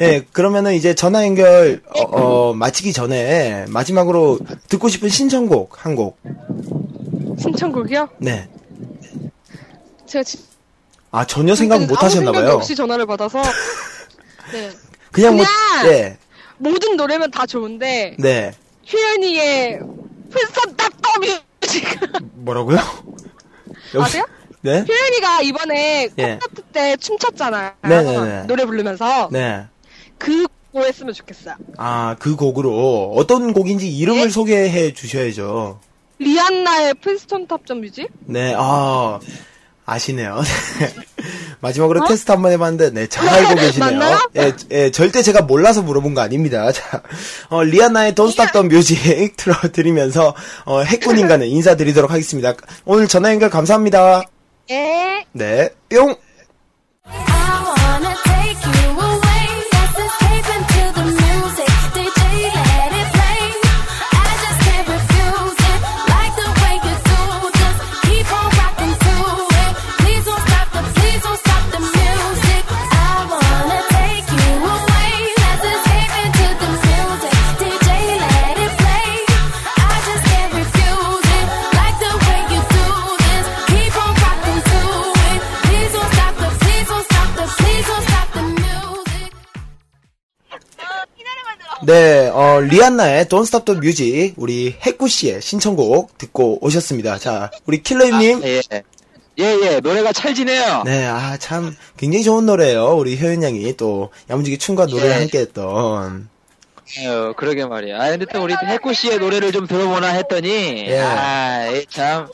예, 그러면은 이제 전화 연결, 어, 어, 마치기 전에 마지막으로 듣고 싶은 신청곡 한 곡. 신청곡이요? 네. 제가 지- 아, 전혀 생각 못 하셨나봐요. 없이 전화를 받아서. 네. 그냥 뭐, 그냥- 네, 모든 노래면 다 좋은데, 네. 휘연이의 풀선 딱더미 뭐라고요? 여보세요? 아세요? 네? 효연이가 이번에 예. 콘서트 때 춤췄잖아요. 네네네. 노래 부르면서. 네. 그 곡 했으면 좋겠어요. 아, 그 곡으로 어떤 곡인지 이름을 네? 소개해 주셔야죠. 리한나의 Please Don't Stop the Music? 네, 아, 아시네요. 네. 마지막으로 어? 테스트 한 번 해봤는데, 네, 잘 알고 계시네요. 예, 예, 절대 제가 몰라서 물어본 거 아닙니다. 자, 어, 리아나의 Don't Stop the Music 틀어드리면서, 어, 핵군인과는 인사드리도록 하겠습니다. 오늘 전화 연결 감사합니다. 예. 네, 뿅! 네, 어, 리안나의 Don't Stop the Music, 우리 해꾸 씨의 신청곡 듣고 오셨습니다. 자, 우리 킬러님. 예. 예, 예, 노래가 찰지네요. 네, 아, 참, 굉장히 좋은 노래예요 우리 효연 양이 또, 야무지게 춤과 노래를 예. 함께 했던. 아유, 그러게 말이야. 아, 근데 또 우리 해꾸 씨의 노래를 좀 들어보나 했더니, 예. 아, 이 참,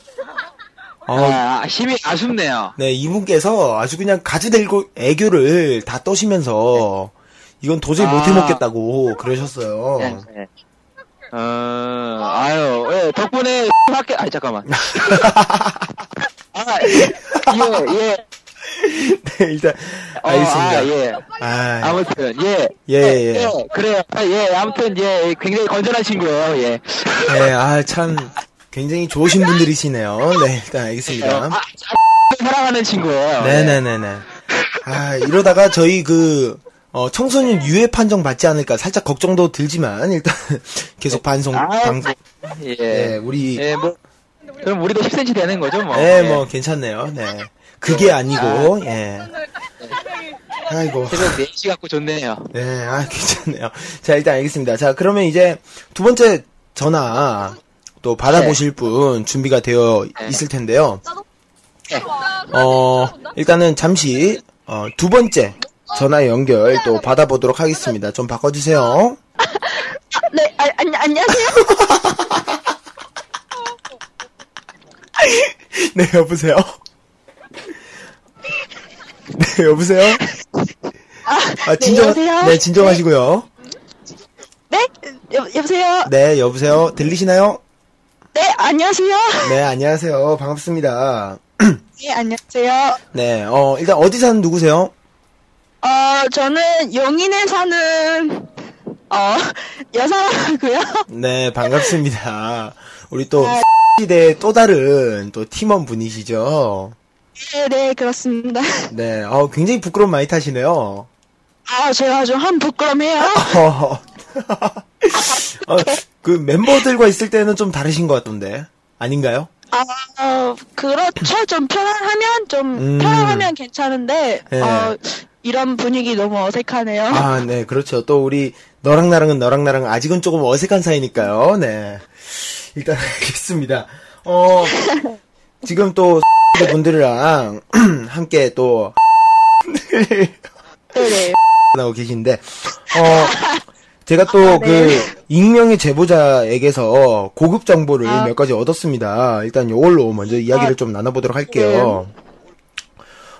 어, 아, 힘이 아쉽네요. 네, 이분께서 아주 그냥 가지 들고 애교를 다 떠시면서, 이건 도저히 아. 못해 먹겠다고 그러셨어요. 예, 예. 어, 아유, 예, 덕분에 밖에, 아 잠깐만. 아, 예, 예. 네, 일단, 어, 알겠습니다. 아, 예. 아, 아무튼, 예. 예, 예. 예, 그래요. 아, 예, 아무튼, 예, 굉장히 건전한 친구예요, 예. 네, 아, 참, 굉장히 좋으신 분들이시네요. 네, 일단 알겠습니다. 아, 사랑하는 친구예요. 네 네 네 네. 아, 이러다가 저희 그, 어, 청소년 유해 판정 받지 않을까 살짝 걱정도 들지만, 일단, 계속 반송, 아, 방송. 예. 네, 우리, 예, 뭐, 그럼 우리도 10cm 되는 거죠, 뭐. 네, 예. 뭐, 괜찮네요. 네. 그게 아니고, 예. 아이고. 새벽 4시 갖고 좋네요. 네, 아, 괜찮네요. 자, 일단 알겠습니다. 자, 그러면 이제 두 번째 전화 또 받아보실 분 준비가 되어 있을 텐데요. 어, 일단은 잠시, 어, 두 번째 전화 연결 또 받아보도록 하겠습니다. 좀 바꿔주세요. 네, 아, 아니, 안녕하세요. 네, 여보세요? 네, 여보세요? 아, 진정, 여보세요? 네, 진정하시고요. 네? 여, 여보세요? 네, 여보세요? 들리시나요? 네, 안녕하세요. 네, 안녕하세요. 반갑습니다. 네, 안녕하세요. 네, 어, 일단 어디 사는 누구세요? 어, 저는 용인에 사는, 어, 여사고요. 네, 반갑습니다. 우리 또, 아. 시대의 또 다른 또 팀원 분이시죠? 네, 네, 그렇습니다. 네, 어, 굉장히 부끄러움 많이 타시네요. 아, 제가 좀 한 부끄럼해요. 어, 어, 그 멤버들과 있을 때는 좀 다르신 것 같던데. 아닌가요? 아, 어, 그렇죠. 좀 편안하면, 좀, 음. 편안하면 괜찮은데, 네. 어, 이런 분위기 너무 어색하네요. 아, 네, 그렇죠. 또 우리 너랑 나랑은 너랑 나랑 아직은 조금 어색한 사이니까요. 네. 일단 알겠습니다. 어, 지금 또 분들이랑 함께 또 네네. 나오고 계신데, 어, 제가 또그 익명의 제보자에게서 고급 정보를 아. 몇 가지 얻었습니다. 일단 요걸로 먼저 이야기를 좀 나눠보도록 할게요.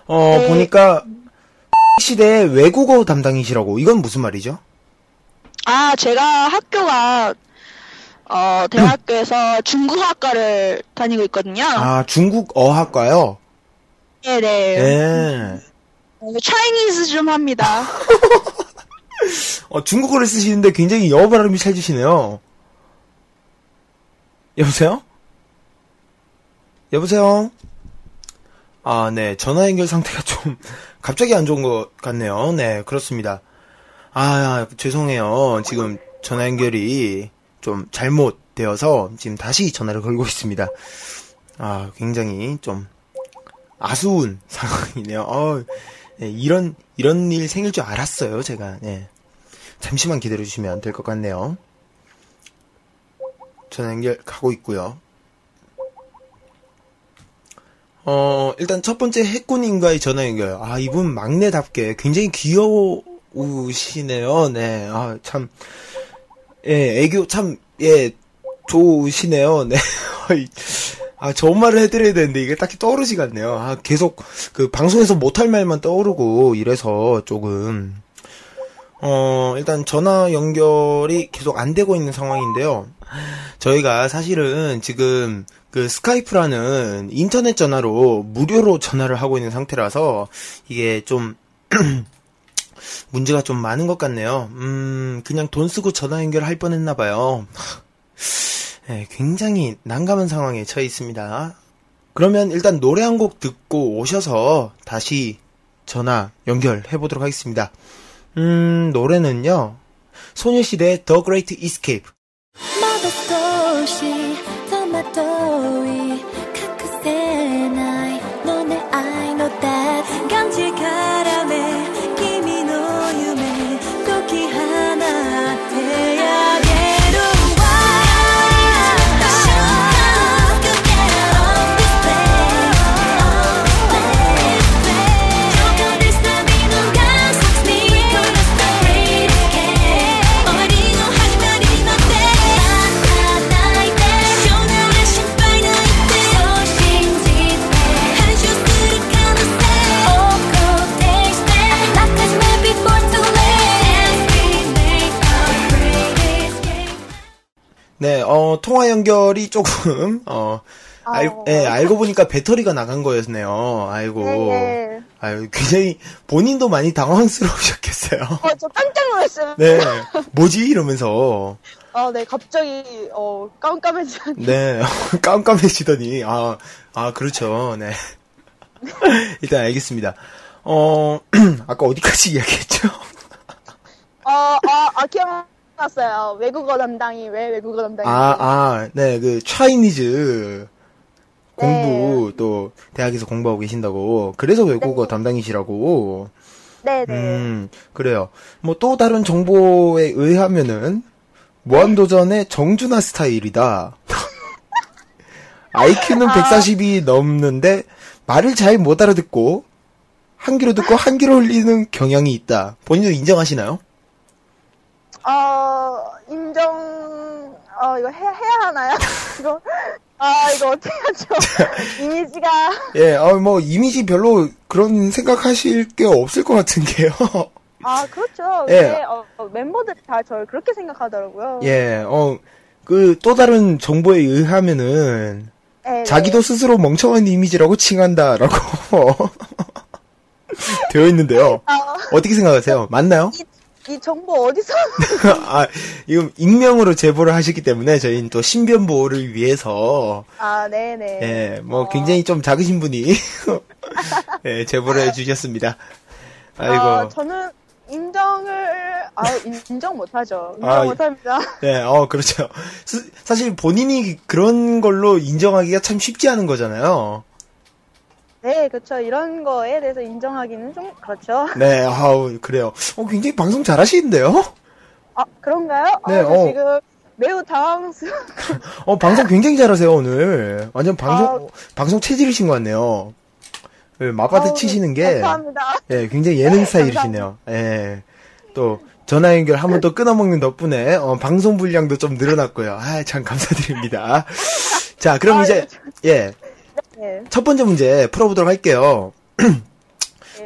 어, 네. 보니까 시대 외국어 담당이시라고 이건 무슨 말이죠? 아, 제가 학교가, 어, 대학교에서 중국어학과를 다니고 있거든요. 아, 중국 어학과요? 네네. 예. 어, 차이니즈 좀 합니다. 어, 중국어를 쓰시는데 굉장히 영어 발음이 찰지시네요. 여보세요? 여보세요? 아, 네. 전화 연결 상태가 좀 갑자기 안 좋은 것 같네요. 네, 그렇습니다. 아, 죄송해요. 지금 전화 연결이 좀 잘못되어서 지금 다시 전화를 걸고 있습니다. 아, 굉장히 좀 아쉬운 상황이네요. 어, 네, 이런 이런 일 생길 줄 알았어요, 제가. 네. 잠시만 기다려 주시면 될 것 같네요. 전화 연결 가고 있고요. 어, 일단 첫 번째 해꾸님과의 전화 연결. 아, 이분 막내답게 굉장히 귀여우시네요. 네. 아, 참. 예, 애교 참, 예, 좋으시네요. 네. 아, 좋은 말을 해드려야 되는데 이게 딱히 떠오르지가 않네요. 아, 계속 그 방송에서 못할 말만 떠오르고 이래서 조금, 어, 일단 전화 연결이 계속 안 되고 있는 상황인데요. 저희가 사실은 지금 그 스카이프라는 인터넷 전화로 무료로 전화를 하고 있는 상태라서 이게 좀 문제가 좀 많은 것 같네요. 음, 그냥 돈 쓰고 전화 연결할 뻔 했나 봐요. 네, 굉장히 난감한 상황에 처해 있습니다. 그러면 일단 노래 한 곡 듣고 오셔서 다시 전화 연결해 보도록 하겠습니다. 음, 노래는요. 소녀시대의 The Great Escape. まだ少し戸惑 네, 어, 통화 연결이 조금, 어, 알, 아, 예, 알고 보니까 배터리가 나간 거였네요. 아이고. 네, 아유, 굉장히 본인도 많이 당황스러우셨겠어요. 어, 저 깜짝 놀랐어요. 네. 뭐지? 이러면서. 어, 네, 갑자기, 어, 깜깜해지. 네. 깜깜해지더니, 아, 아, 그렇죠. 네. 일단 알겠습니다. 어, 아까 어디까지 이야기했죠? 어, 어, 아, 기억 났어요. 외국어 담당이 왜 외국어 담당이 아, 아, 네, 그, 차이니즈 공부, 또, 대학에서 공부하고 계신다고. 그래서 외국어 담당이시라고. 네 네. 음, 그래요. 뭐, 또 다른 정보에 의하면은, 무한도전의 정준하 스타일이다. IQ는 140이 넘는데, 말을 잘 못 알아듣고, 한 귀로 듣고 한 귀로 흘리는 경향이 있다. 본인도 인정하시나요? 어, 인정, 어, 이거 해, 해야 하나요? 이거, 아, 이거 어떻게 하죠? 이미지가, 예, 어, 뭐, 이미지 별로 그런 생각하실 게 없을 것 같은 게요. 아, 그렇죠. 예. 근데, 어, 어, 멤버들이 다 저를 그렇게 생각하더라고요. 예, 어, 그, 또 다른 정보에 의하면은, 네, 자기도 스스로 멍청한 이미지라고 칭한다라고 되어 있는데요. 어 떻게 생각하세요? 맞나요? 이 정보 어디서? 아, 이거 익명으로 제보를 하셨기 때문에 저희는 또 신변 보호를 위해서 아, 네 네. 예, 뭐 굉장히 좀 작으신 분이 예, 제보를 해 주셨습니다. 아이고, 어, 저는 인정을, 아, 인- 인정 못하죠. 인정 아, 못합니다. 네, 어 그렇죠. 스- 사실 본인이 그런 걸로 인정하기가 참 쉽지 않은 거잖아요. 네, 그렇죠. 이런 거에 대해서 인정하기는 좀 그렇죠. 네, 아우 그래요. 어 굉장히 방송 잘하시는데요? 아, 그런가요? 네, 아, 저 어. 지금 매우 당황스러워. 어 방송 굉장히 잘하세요 오늘. 완전 방송 아. 방송 체질이신 것 같네요. 예, 맞받아 아우, 치시는 게 감사합니다. 예, 굉장히 예능 스타일이시네요. 예. 또 전화 연결 한 번 더 끊어먹는 덕분에 어, 방송 분량도 좀 늘어났고요. 아, 참 감사드립니다. 자, 그럼 이제 예. 네. 첫 번째 문제 풀어보도록 할게요.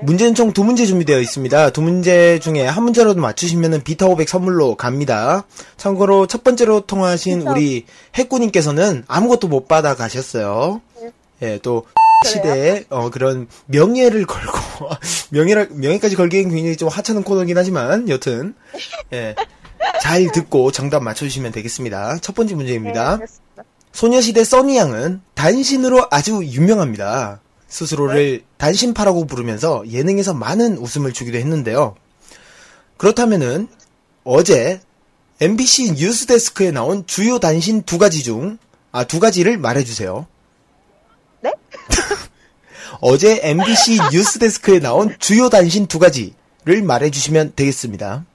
문제는 총 두 문제 준비되어 있습니다. 두 문제 중에 한 문제라도 맞추시면 비타 500 선물로 갑니다. 참고로 첫 번째로 통화하신 우리 해꾸님께서는 아무것도 못 받아 가셨어요. 예, 또 시대에 어, 그런 명예를 걸고 명예라 명예까지 걸기엔 굉장히 좀 하찮은 코너긴 하지만 여튼 예. 잘 듣고 정답 맞춰주시면 되겠습니다. 첫 번째 문제입니다. 네, 소녀시대 써니 양은 단신으로 아주 유명합니다. 스스로를 단신파라고 부르면서 예능에서 많은 웃음을 주기도 했는데요. 그렇다면은 어제 MBC 뉴스데스크에 나온 주요 단신 두 가지 중, 아, 두 가지를 말해주세요. 네? 어제 MBC 뉴스데스크에 나온 주요 단신 두 가지를 말해주시면 되겠습니다.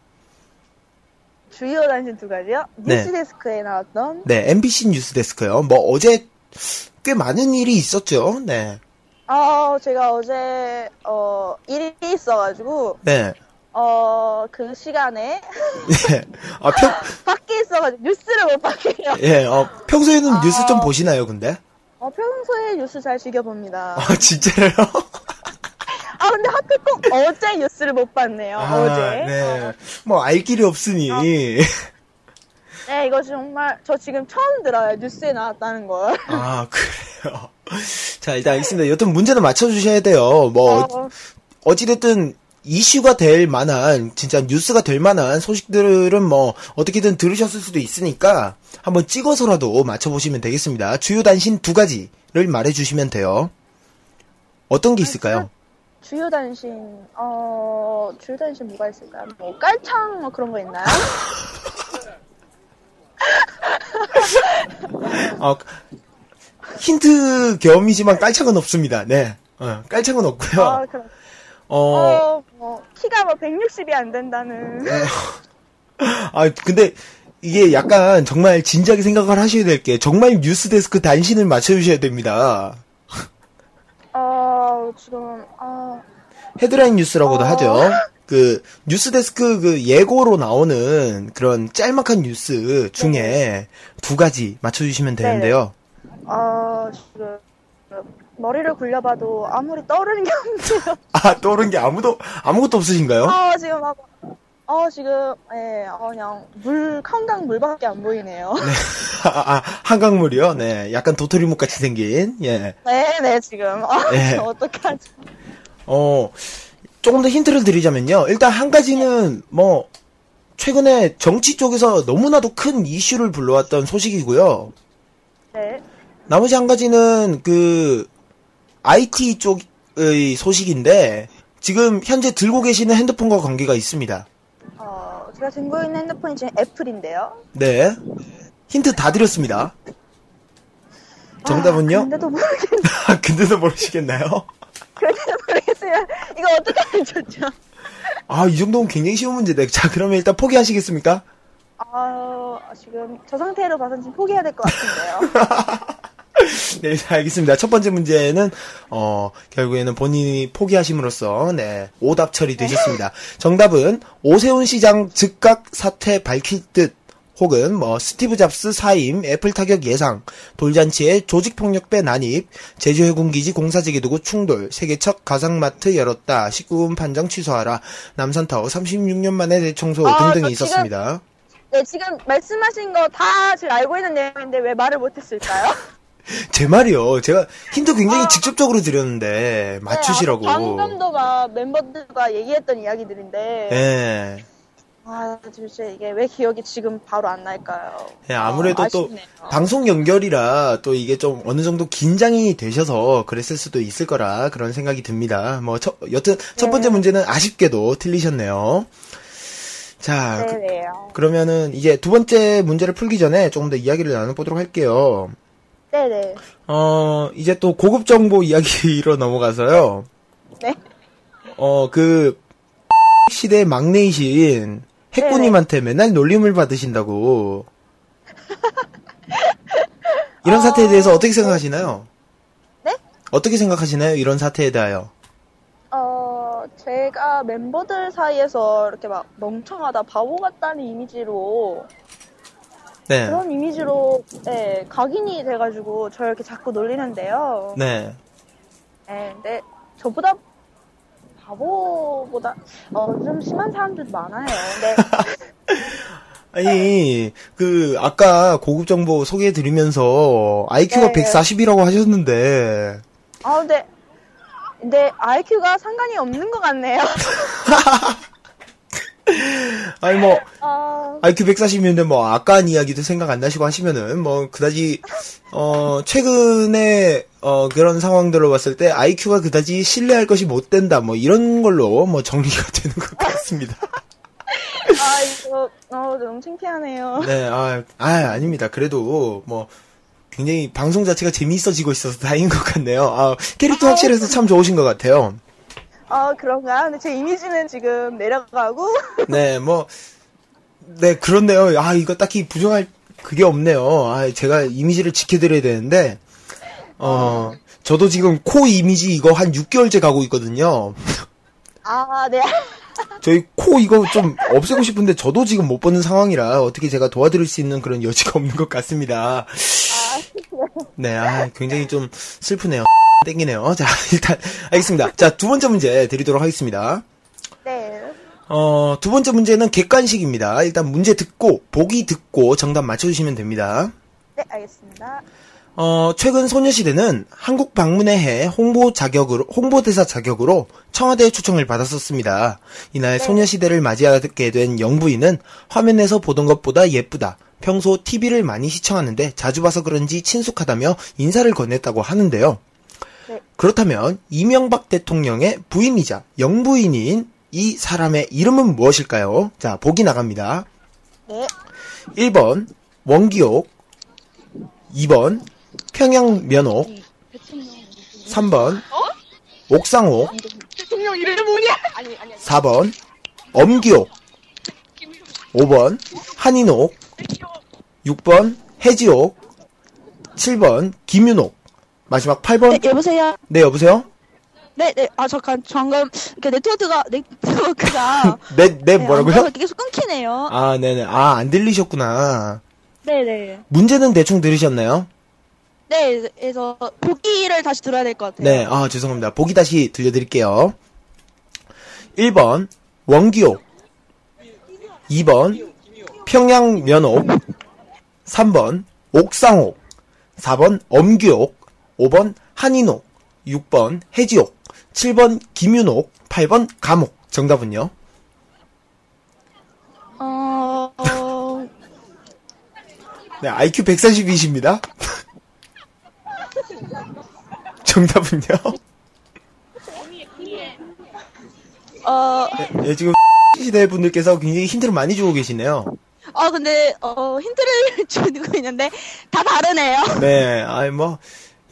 주요 단신 두 가지요? 네. 뉴스데스크에 나왔던 네, MBC 뉴스데스크요. 뭐 어제 꽤 많은 일이 있었죠. 네. 아 제가 어제 어 일이 있어가지고 네. 어 그 시간에 네. 아, 평, 밖에 있어가지고 뉴스를 못 봤게요. 예, 어, 평소에는 아. 뉴스 좀 보시나요, 근데? 어 평소에 뉴스 잘 즐겨봅니다. 아, 진짜요? 아 근데 하필 꼭 어제 뉴스를 못 봤네요. 아, 어제. 네. 뭐, 알 길이 없으니. 네 이거 정말 저 지금 처음 들어요 뉴스에 나왔다는 걸. 아, 그래요. 자, 일단 알겠습니다. 여튼 문제는 맞춰주셔야 돼요. 뭐, 어, 어찌됐든, 이슈가 될 만한, 진짜 뉴스가 될 만한 소식들은 뭐, 어떻게든 들으셨을 수도 있으니까, 한번 찍어서라도 맞춰보시면 되겠습니다. 주요 단신 두 가지를 말해주시면 돼요. 어떤 게 있을까요? 주요 단신 어 주요 단신 뭐가 있을까요? 뭐 깔창 뭐 그런 거 있나요? 어, 힌트 겸이지만 깔창은 없습니다. 네. 어, 깔창은 없고요. 아 그럼 어, 어, 뭐 키가 뭐 160이 안 된다는. 아, 근데 이게 약간 정말 진지하게 생각을 하셔야 될 게 정말 뉴스데스크 단신을 맞춰주셔야 됩니다. 어 지금 아 헤드라인 뉴스라고도 어. 하죠. 그 뉴스데스크 그 예고로 나오는 그런 짤막한 뉴스 중에 두 가지 맞춰주시면 되는데요. 어, 지금 머리를 굴려봐도 아무리 떠오르는 게 없네요. 아 떠오른 게 아무도 아무것도 없으신가요? 아 지금 막 어, 지금, 예, 어, 그냥, 물, 한강 물밖에 안 보이네요. 아, 아, 한강물이요? 네. 약간 도토리묵 같이 생긴, 예. 네, 네, 지금. 어, 네. 어떡하지? 어, 조금 더 힌트를 드리자면요. 일단 한 가지는 뭐, 최근에 정치 쪽에서 너무나도 큰 이슈를 불러왔던 소식이고요. 네. 나머지 한 가지는 그, IT 쪽의 소식인데, 지금 현재 들고 계시는 핸드폰과 관계가 있습니다. 어, 제가 들고 있는 핸드폰이 지금 애플인데요. 네. 힌트 다 드렸습니다. 정답은요? 아, 근데도 모르겠네. 근데도 모르시겠나요? 그래도 모르겠어요. 이거 어떻게 좋죠? 아, 이 정도면 굉장히 쉬운 문제네. 자, 그러면 일단 포기하시겠습니까? 아, 지금 저 상태로 봐선 지금 포기해야 될 것 같은데요. 네, 자, 알겠습니다. 첫 번째 문제는, 어, 결국에는 본인이 포기하심으로써, 네, 오답 처리되셨습니다. 정답은 오세훈 시장 즉각 사퇴 밝힐 듯, 혹은 뭐, 스티브 잡스 사임, 애플 타격 예상, 돌잔치에 조직 폭력배 난입, 제주 해군기지 공사지기 두고 충돌, 세계 첫 가상마트 열었다, 19금 판정 취소하라, 남산타워 36년 만에 대청소 아, 등등이 저 지금- 있었습니다. 네, 지금 말씀하신 거 다 제가 알고 있는 내용인데 왜 말을 못했을까요? 제 말이요. 제가 힌트 굉장히 직접적으로 드렸는데, 맞추시라고. 네, 방금도 막 멤버들과 얘기했던 이야기들인데. 예. 아, 도대체 이게 왜 기억이 지금 바로 안 날까요? 예, 아무래도 아, 또. 방송 연결이라 또 이게 좀 어느 정도 긴장이 되셔서 그랬을 수도 있을 거라 그런 생각이 듭니다. 뭐 첫, 여튼 첫 번째 네. 문제는 아쉽게도 틀리셨네요. 자, 그, 네네요. 그러면은 이제 두 번째 문제를 풀기 전에 조금 더 이야기를 나눠보도록 할게요. 네네. 어, 이제 또 고급 정보 이야기로 넘어가서요. 네. 어, 그 시대의 막내이신 해꾸님한테 맨날 놀림을 받으신다고. 이런 사태에 대해서 어떻게 생각하시나요? 네? 어떻게 생각하시나요? 이런 사태에 대하여. 어, 제가 멤버들 사이에서 이렇게 막 멍청하다, 바보 같다는 이미지로, 네. 그런 이미지로, 네, 각인이 돼가지고 저를 이렇게 자꾸 놀리는데요. 네. 네, 근데 저보다 바보보다, 어, 좀 심한 사람들도 많아요. 근데, 아니, 그, 아까 고급 정보 소개해 드리면서 IQ가 네. 140이라고 하셨는데, 아, 근데, 근데 IQ가 상관이 없는 것 같네요. 아니 뭐, 아, IQ 140이면 뭐 아까 한 이야기도 생각 안 나시고 하시면은 뭐 그다지 어 최근에 어 그런 상황들로 봤을 때 IQ가 그다지 신뢰할 것이 못 된다 뭐 이런 걸로 뭐 정리가 되는 것 같습니다. 아, 이거, 어, 너무 창피하네요. 네, 아, 아 아닙니다. 그래도 뭐 굉장히 방송 자체가 재미있어지고 있어서 다행인 것 같네요. 아, 캐릭터 확실해서 참 좋으신 것 같아요. 아, 그런가? 근데 제 이미지는 지금 내려가고, 네, 뭐, 네, 그렇네요. 아, 이거 딱히 부정할 그게 없네요. 아, 제가 이미지를 지켜드려야 되는데, 어, 저도 지금 코 이미지 이거 한 6개월째 가고 있거든요. 아, 네. 저희 코 이거 좀 없애고 싶은데 저도 지금 못 보는 상황이라 어떻게 제가 도와드릴 수 있는 그런 여지가 없는 것 같습니다. 네, 아, 굉장히 좀 슬프네요. 땡기네요. 자, 일단, 알겠습니다. 자, 두 번째 문제 드리도록 하겠습니다. 네. 어, 두 번째 문제는 객관식입니다. 일단 문제 듣고, 보기 듣고 정답 맞춰주시면 됩니다. 네, 알겠습니다. 어, 최근 소녀시대는 한국 방문의 해 홍보 자격으로, 홍보대사 자격으로 청와대 초청을 받았었습니다. 이날 소녀시대를 맞이하게 된 영부인은 화면에서 보던 것보다 예쁘다. 평소 TV를 많이 시청하는데 자주 봐서 그런지 친숙하다며 인사를 건넸다고 하는데요. 네. 그렇다면 이명박 대통령의 부인이자 영부인인 이 사람의 이름은 무엇일까요? 자, 보기 나갑니다. 네. 1번 원기옥 2번 평양면옥 3번 옥상옥 대통령 이름이 뭐냐? 아니, 아니. 4번 엄기옥 5번 한인옥 6번 해지옥 7번 김윤옥 마지막 8번 네, 여보세요? 네 여보세요? 네, 네. 아, 잠깐, 방금, 이렇게 네트워크가, 네트워크가. 네, 네 뭐라고요? 안 계속 끊기네요. 아 네네 아 안 들리셨구나 네네. 문제는 대충 들으셨나요? 네, 그래서, 보기를 다시 들어야 될 것 같아요. 네, 아, 죄송합니다. 보기 다시 들려드릴게요. 1번, 원기옥. 2번 평양면옥 3번 옥상옥 4번 엄규옥 5번 한인옥 6번 해지옥 7번 김윤옥 8번 감옥 정답은요? 어, 어, 네, IQ 142이십니다. 정답은요? 어, 네, 지금 시대 분들께서 굉장히 힌트를 많이 주고 계시네요. 어, 근데, 어, 힌트를 주고 있는데, 다 다르네요. 네, 아이 뭐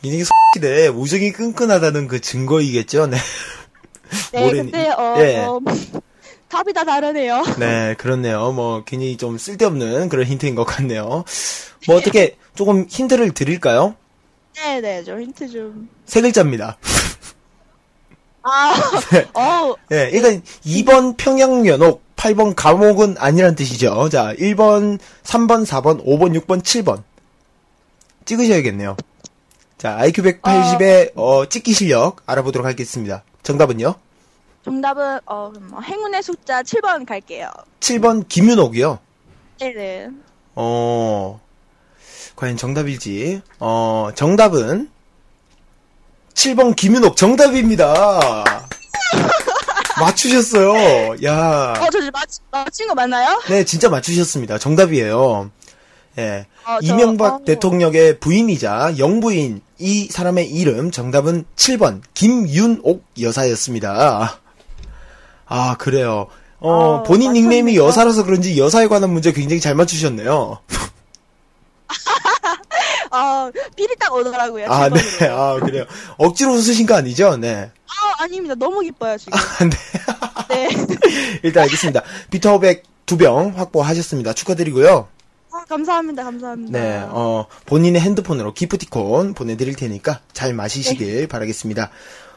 굉장히 시대 우정이 끈끈하다는 그 증거이겠죠. 네. 네, 모르니- 근데, 어, 예. 어, 답이 다 다르네요. 네, 그렇네요. 뭐 괜히 좀 쓸데없는 그런 힌트인 것 같네요. 뭐 어떻게 조금 힌트를 드릴까요? 네 네, 좀 힌트 좀. 세 글자입니다. 아, 네. 어, 네, 일단 2번 평양면옥, 8번 감옥은 아니란 뜻이죠. 자, 1번, 3번, 4번, 5번, 6번, 7번. 찍으셔야겠네요. 자, IQ 180의 어, 찍기 실력 알아보도록 하겠습니다. 정답은요? 정답은, 어, 뭐, 행운의 숫자 7번 갈게요. 7번 김윤옥이요. 네네. 어, 과연 정답일지. 어, 정답은 7번 김윤옥 정답입니다. 맞추셨어요. 야. 어, 저 맞, 맞힌 거 맞나요? 네, 진짜 맞추셨습니다. 정답이에요. 예. 어, 저, 이명박 어. 대통령의 부인이자 영부인 이 사람의 이름 정답은 7번 김윤옥 여사였습니다. 아, 그래요. 어, 어, 본인 닉네임이 맞췄네요. 여사라서 그런지 여사에 관한 문제 굉장히 잘 맞추셨네요. 어, 필이 딱 오더라고요. 아, 네. 7번으로. 아, 그래요. 억지로 웃으신 거 아니죠? 네. 아, 아닙니다. 너무 기뻐요, 지금. 네. 일단 알겠습니다. 비타오백 두 병 확보하셨습니다. 축하드리고요. 아, 감사합니다, 감사합니다. 네, 어, 본인의 핸드폰으로 기프티콘 보내드릴 테니까 잘 마시시길 바라겠습니다.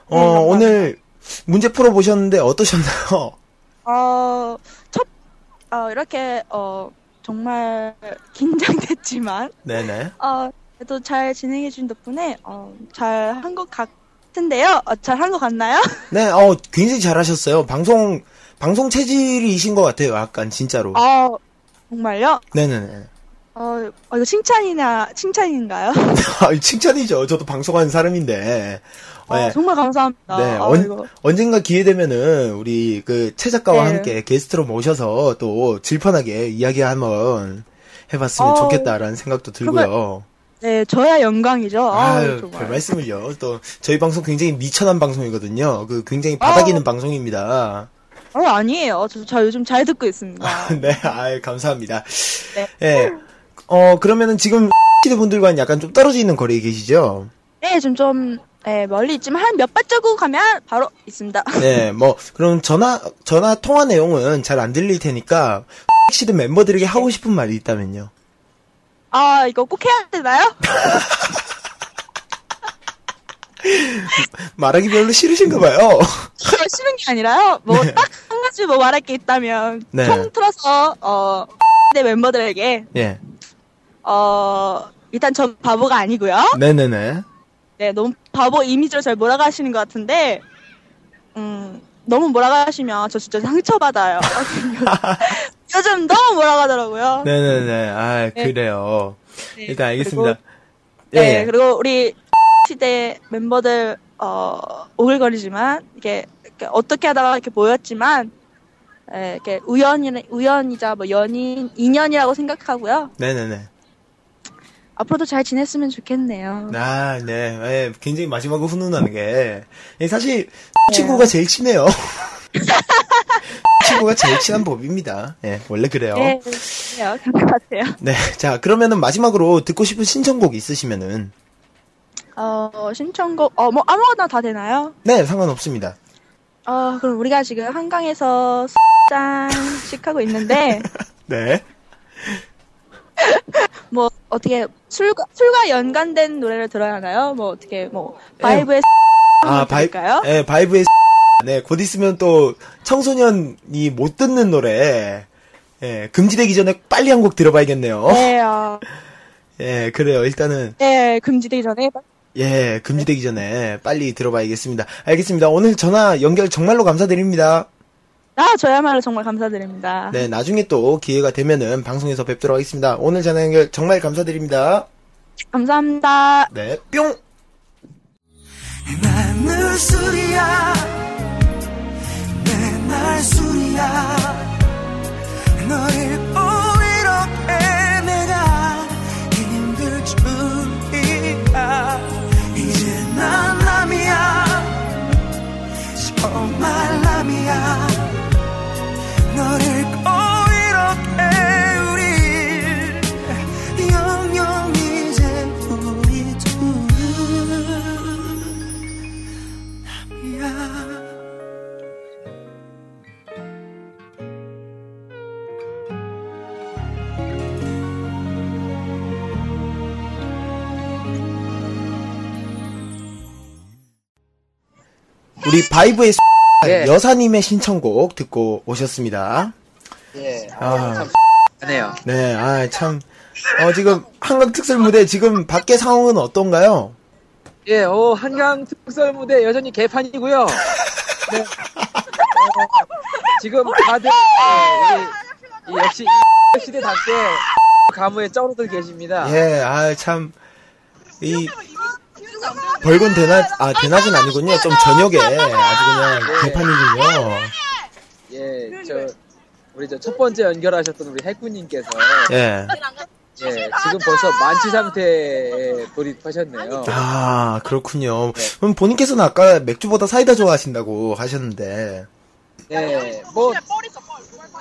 어, 네. 오늘 문제 풀어보셨는데 어떠셨나요? 어, 첫, 어, 이렇게, 어, 정말 긴장됐지만, 네네. 어, 그래도 잘 진행해준 덕분에, 어, 잘 한 것 같은데요? 어, 잘한 것 같나요? 네, 어, 굉장히 잘하셨어요. 방송, 방송 체질이신 것 같아요. 약간, 진짜로. 어, 정말요? 네네네. 어, 어, 이거 칭찬이나, 칭찬인가요? 아, 칭찬이죠. 저도 방송하는 사람인데. 어, 네. 정말 감사합니다. 네, 어, 언. 언젠가 기회 되면은 우리 그 최 작가와 네. 함께 게스트로 모셔서 또 질펀하게 이야기 한번 해봤으면 어, 좋겠다라는 생각도 들고요. 네, 저야 영광이죠. 아유, 아유, 정말. 별 말씀을요. 또 저희 방송 굉장히 미천한 방송이거든요. 그 굉장히 바닥이는 어. 방송입니다. 어, 아니에요. 저, 저 요즘 잘 듣고 있습니다. 네, 아유, 감사합니다. 네. 예. 어, 그러면은 지금 시대 분들과는 약간 좀 떨어져 있는 거리에 계시죠? 네, 좀, 좀, 네, 멀리 있지만 한 몇 발자국 가면 바로 있습니다. 네, 뭐 그럼 전화 전화 통화 내용은 잘 안 들릴 테니까 시대 멤버들에게 하고 싶은 말이 있다면요. 아, 이거 꼭 해야 되나요? 말하기 별로 싫으신가 봐요. 싫은 게 아니라요. 뭐, 딱한 가지 뭐 말할 게 있다면, 네. 통틀어서, 어, 내 멤버들에게, 예. 어, 일단 저 바보가 아니고요. 네네네. 네, 너무 바보 이미지로 잘 몰아가시는 것 같은데, 음, 너무 몰아가시면 저 진짜 상처받아요. 요즘 너무 몰아가더라고요. 네네네. 아, 네. 그래요. 네, 일단 알겠습니다. 네, 예. 그리고 우리 시대 멤버들, 어, 오글거리지만, 이게, 어떻게 하다가 이렇게 모였지만, 예, 이렇게 우연이, 우연이자 뭐 연인, 인연이라고 생각하고요. 네네네. 앞으로도 잘 지냈으면 좋겠네요. 아, 네. 예, 굉장히 마지막으로 훈훈한 게, 예, 사실, 네. 친구가 제일 친해요. 친구가 제일 친한 법입니다. 예, 원래 그래요. 네, 그래요. 같아요. 네. 자, 그러면은 마지막으로 듣고 싶은 신청곡 있으시면은, 어, 신청곡, 어, 뭐 아무거나 다 되나요? 네, 상관없습니다. 어, 그럼 우리가 지금 한강에서 짠씩 하고 있는데, 네. 뭐, 어떻게, 술과, 술과 연관된 노래를 들어야 하나요? 뭐, 어떻게, 뭐, 네. 바이브의 아, 바이, 들을까요? 예, 바이브의 네, 곧 있으면 또 청소년이 못 듣는 노래, 예, 금지되기 전에 빨리 한 곡 들어봐야겠네요. 네, 어, 예, 그래요. 일단은, 네, 금지되기 전에. 예, 금지되기 전에 빨리 들어봐야겠습니다. 알겠습니다. 오늘 전화 연결 정말로 감사드립니다. 아, 저야말로 정말 감사드립니다. 네, 나중에 또 기회가 되면은 방송에서 뵙도록 하겠습니다. 오늘 전화 연결 정말 감사드립니다. 감사합니다. 네, 뿅! 늘 술이야 맨날 술이야 널잃 남이야. 널 잃고 이렇게 우리 영영 이제 우리 둘 남이야 우리 바이브의 예. 여사님의 신청곡 듣고 오셨습니다. 예. 아. 참 하네요. 네, 아, 참. 어, 지금 한강 특설 무대 지금 밖의 상황은 어떤가요? 예, 어, 한강 특설 무대 여전히 개판이고요. 네. 어, 지금 다들 예, 이- 이 역시 이 시대답게 가무에 쩌르들 계십니다. 예, 아, 참. 이, 벌건 대낮, 아, 대낮은 아니군요. 좀 저녁에 아주 그냥 개판이군요. 예, 저 우리 저 첫 번째 연결하셨던 우리 해꾸님께서 예. 예, 지금 벌써 만취 상태에 돌입하셨네요. 아, 그렇군요. 그럼 본인께서는 아까 맥주보다 사이다 좋아하신다고 하셨는데. 예, 뭐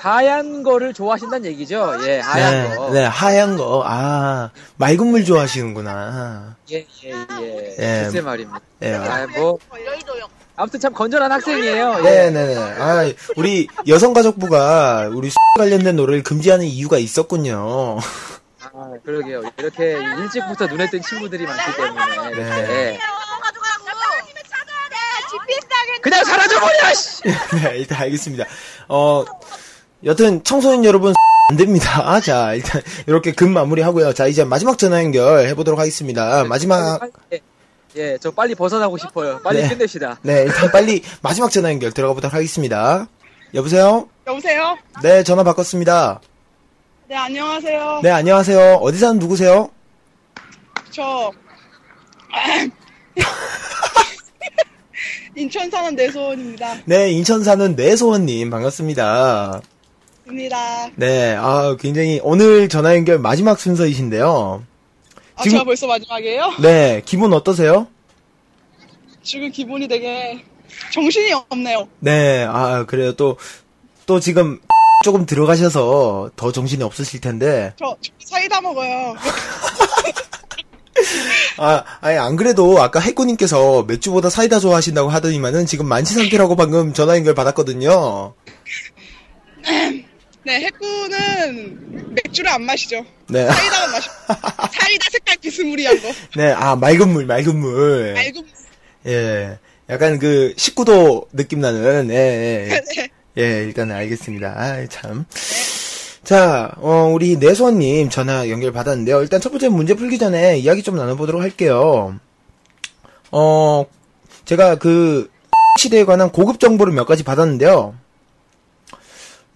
하얀 거를 좋아하신다는 얘기죠. 예, 하얀 네, 거. 네, 하얀 거. 아, 맑은 물 좋아하시는구나. 예, 예, 예. 예. 글쎄 말입니다. 예. 아, 뭐 아무튼 참 건전한 학생이에요. 예. 네네 네. 아, 우리 여성가족부가 우리 수 관련된 노래를 금지하는 이유가 있었군요. 아, 그러게요. 이렇게 일찍부터 눈에 띈 친구들이 많기 때문에 이렇게 네. 그냥 사라져버려! 씨! 네, 일단 알겠습니다. 어, 여튼 청소년 여러분 안 됩니다. 자, 일단 이렇게 금 마무리하고요. 자, 이제 마지막 전화 연결 해보도록 하겠습니다. 마지막 예, 예, 저 빨리 벗어나고 싶어요. 빨리 네. 끝냅시다. 네, 일단 빨리 마지막 전화 연결 들어가 보도록 하겠습니다. 여보세요? 여보세요? 네, 전화 바꿨습니다. 네, 안녕하세요. 네, 안녕하세요. 어디 사는 누구세요? 저, 인천 사는 내소원입니다. 네, 인천 사는 내소원님 반갑습니다. 입니다. 네, 아, 굉장히 오늘 전화 연결 마지막 순서이신데요. 아, 지금- 제가 벌써 마지막이에요? 네, 기분 어떠세요? 지금 기분이 되게 정신이 없네요. 네, 아, 그래요. 또, 또 지금 조금 들어가셔서 더 정신이 없으실 텐데. 저, 저 사이다 먹어요. 아, 아니, 안 그래도 아까 해꾸님께서 맥주보다 사이다 좋아하신다고 하더니만은 지금 만취 상태라고 방금 전화 연결 받았거든요. 네, 해꾸는 맥주를 안 마시죠. 네. 사이다만 마시고. 사이다 색깔 비스무리한 거. 네, 아, 맑은 물, 맑은 물. 알고 예. 약간 그, 19도 느낌 나는, 예, 예. 예. 네. 예, 일단 알겠습니다. 아, 참. 자, 어, 우리 내소님 전화 연결 받았는데요. 일단 첫 번째 문제 풀기 전에 이야기 좀 나눠보도록 할게요. 어, 제가 그, 시대에 관한 고급 정보를 몇 가지 받았는데요.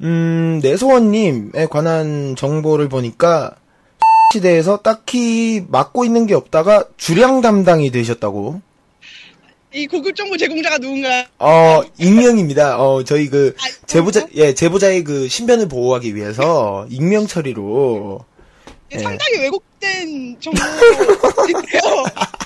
음, 내소원님에 관한 정보를 보니까, 시대에서 딱히 맡고 있는 게 없다가 주량 담당이 되셨다고. 이 고급 정보 제공자가 누군가요? 어, 익명입니다. 어, 저희 그, 제보자, 예, 제보자의 그 신변을 보호하기 위해서 익명 처리로. 예. 상당히 왜곡된 정보인데요.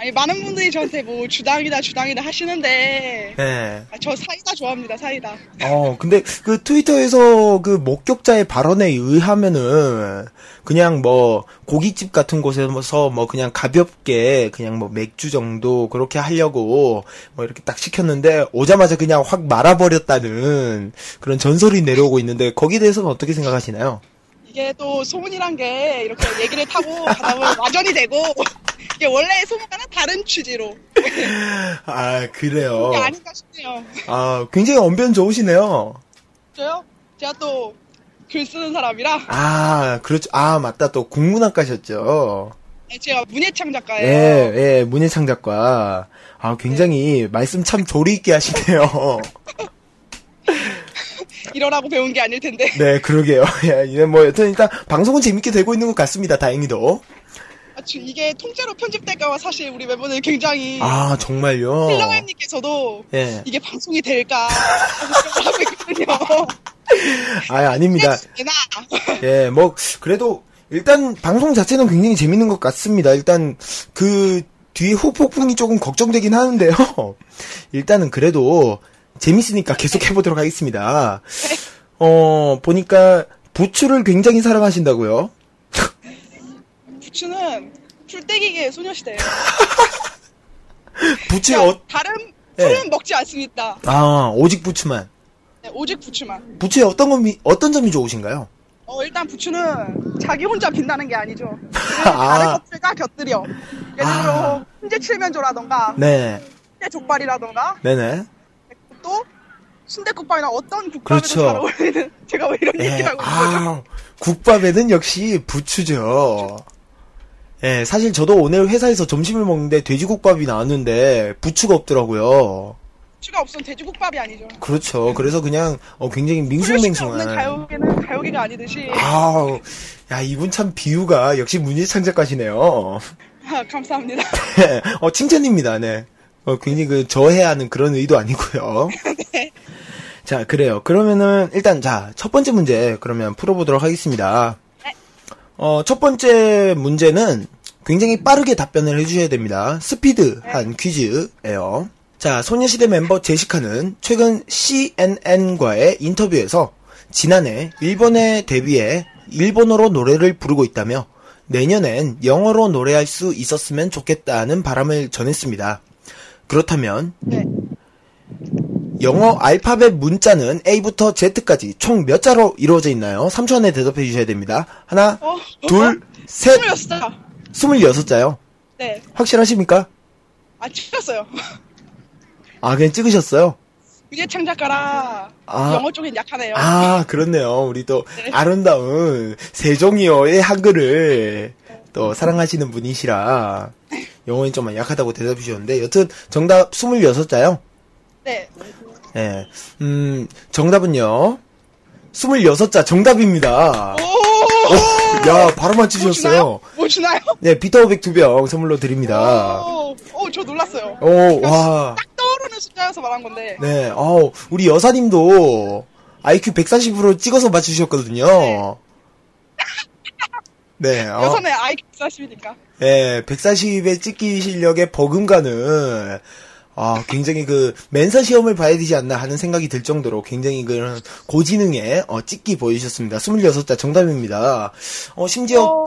아니, 많은 분들이 저한테 뭐 주당이다, 주당이다 하시는데, 예. 아, 저 사이다 좋아합니다, 사이다. 어, 근데 그 트위터에서 그 목격자의 발언에 의하면은 그냥 뭐 고깃집 같은 곳에서 뭐 그냥 가볍게 그냥 뭐 맥주 정도 그렇게 하려고 뭐 이렇게 딱 시켰는데 오자마자 그냥 확 말아버렸다는 그런 전설이 내려오고 있는데 거기에 대해서는 어떻게 생각하시나요? 이게 또 소문이란 게 이렇게 얘기를 타고 가다 보면 와전이 되고, 이게 원래 소문과는 다른 취지로. 아, 그래요. 아닌가 싶네요. 아, 굉장히 언변 좋으시네요. 저요? 제가 또 글 쓰는 사람이라, 아, 그렇죠. 아, 맞다. 또 국문학과셨죠. 네, 제가 문예창 작가예요. 예, 예, 문예창 작가. 아, 굉장히 말씀 참 조리 있게 하시네요. 이러라고 배운 게 아닐 텐데. 네, 그러게요. 예, 뭐 여튼 일단 방송은 재밌게 되고 있는 것 같습니다. 다행히도. 아, 저 이게 통째로 편집될까봐 사실 우리 멤버들 굉장히 아, 정말요. 필랑님께서도 예. 이게 방송이 될까 하고 있거든요. 아, 아닙니다. 예, 뭐 그래도 일단 방송 자체는 굉장히 재밌는 것 같습니다. 일단 그 뒤에 후폭풍이 조금 걱정되긴 하는데요. 일단은 그래도 재밌으니까 계속 해보도록 하겠습니다. 어, 보니까 부추를 굉장히 사랑하신다고요? 부추는 풀떼기계 소녀시대예요. 부추 그냥 어, 다른 예. 풀은 먹지 않습니다. 아, 오직 부추만. 네, 오직 부추만. 부추의 어떤 점이, 어떤 점이 좋으신가요? 어, 일단 부추는 자기 혼자 빈다는 게 아니죠. 아. 다른 것들과 곁들여. 예를 들어, 훈제 칠면조라던가, 네, 훈제 족발이라던가, 네네. 또, 순대국밥이나 어떤 국밥에도 그렇죠. 잘 어울리는, 제가 왜 이런 예, 얘기를 하고 있는 거죠? 아, 국밥에는 역시 부추죠. 예, 사실 저도 오늘 회사에서 점심을 먹는데 돼지국밥이 나왔는데 부추가 없더라고요. 부추가 없으면 돼지국밥이 아니죠. 그렇죠. 그래서 그냥 어, 굉장히 밍숭맹숭한. 가요계는 가요계가 아니듯이. 아우, 야 이분 참 비유가 역시 문희창 작가시네요. 아, 감사합니다. 어 칭찬입니다. 네. 어, 굉장히 그 저해하는 그런 의도 아니고요. 자 그래요. 그러면은 일단 자 첫 번째 문제 그러면 풀어보도록 하겠습니다. 어, 첫 번째 문제는 굉장히 빠르게 답변을 해주셔야 됩니다. 스피드한 퀴즈예요. 자, 소녀시대 멤버 제시카는 최근 CNN과의 인터뷰에서 지난해 일본에 데뷔해 일본어로 노래를 부르고 있다며 내년엔 영어로 노래할 수 있었으면 좋겠다는 바람을 전했습니다. 그렇다면 영어 알파벳 문자는 A부터 Z까지 총 몇 자로 이루어져 있나요? 3초 안에 대답해 주셔야 됩니다. 하나, 어? 둘, 셋, 26자. 26자요. 네. 확실하십니까? 아, 찍었어요. 아, 그냥 찍으셨어요? 유재창 작가라. 아. 영어 쪽엔 약하네요. 아, 그렇네요. 우리 또 아름다운 세종이어의 한글을 또 사랑하시는 분이시라 영어는 좀 약하다고 대답해 주셨는데 여튼 정답 26자요? 네. 예. 음, 정답은요. 26자 정답입니다. 오, 야, 바로 맞추셨어요. 뭐 주나요? 네, 비타오백 두 병 선물로 드립니다. 오, 오, 저 놀랐어요. 오, 와. 딱 떠오르는 숫자여서 말한 건데. 네, 어우, 우리 여사님도 IQ 140으로 찍어서 맞추셨거든요. 네, 어, 여선의 IQ 40이니까. 예, 140의 찍기 실력에 버금가는, 아, 굉장히 그, 멘사 시험을 봐야 되지 않나 하는 생각이 들 정도로 굉장히 그런 고지능의, 어, 찍기 보이셨습니다. 26자 정답입니다. 어, 심지어,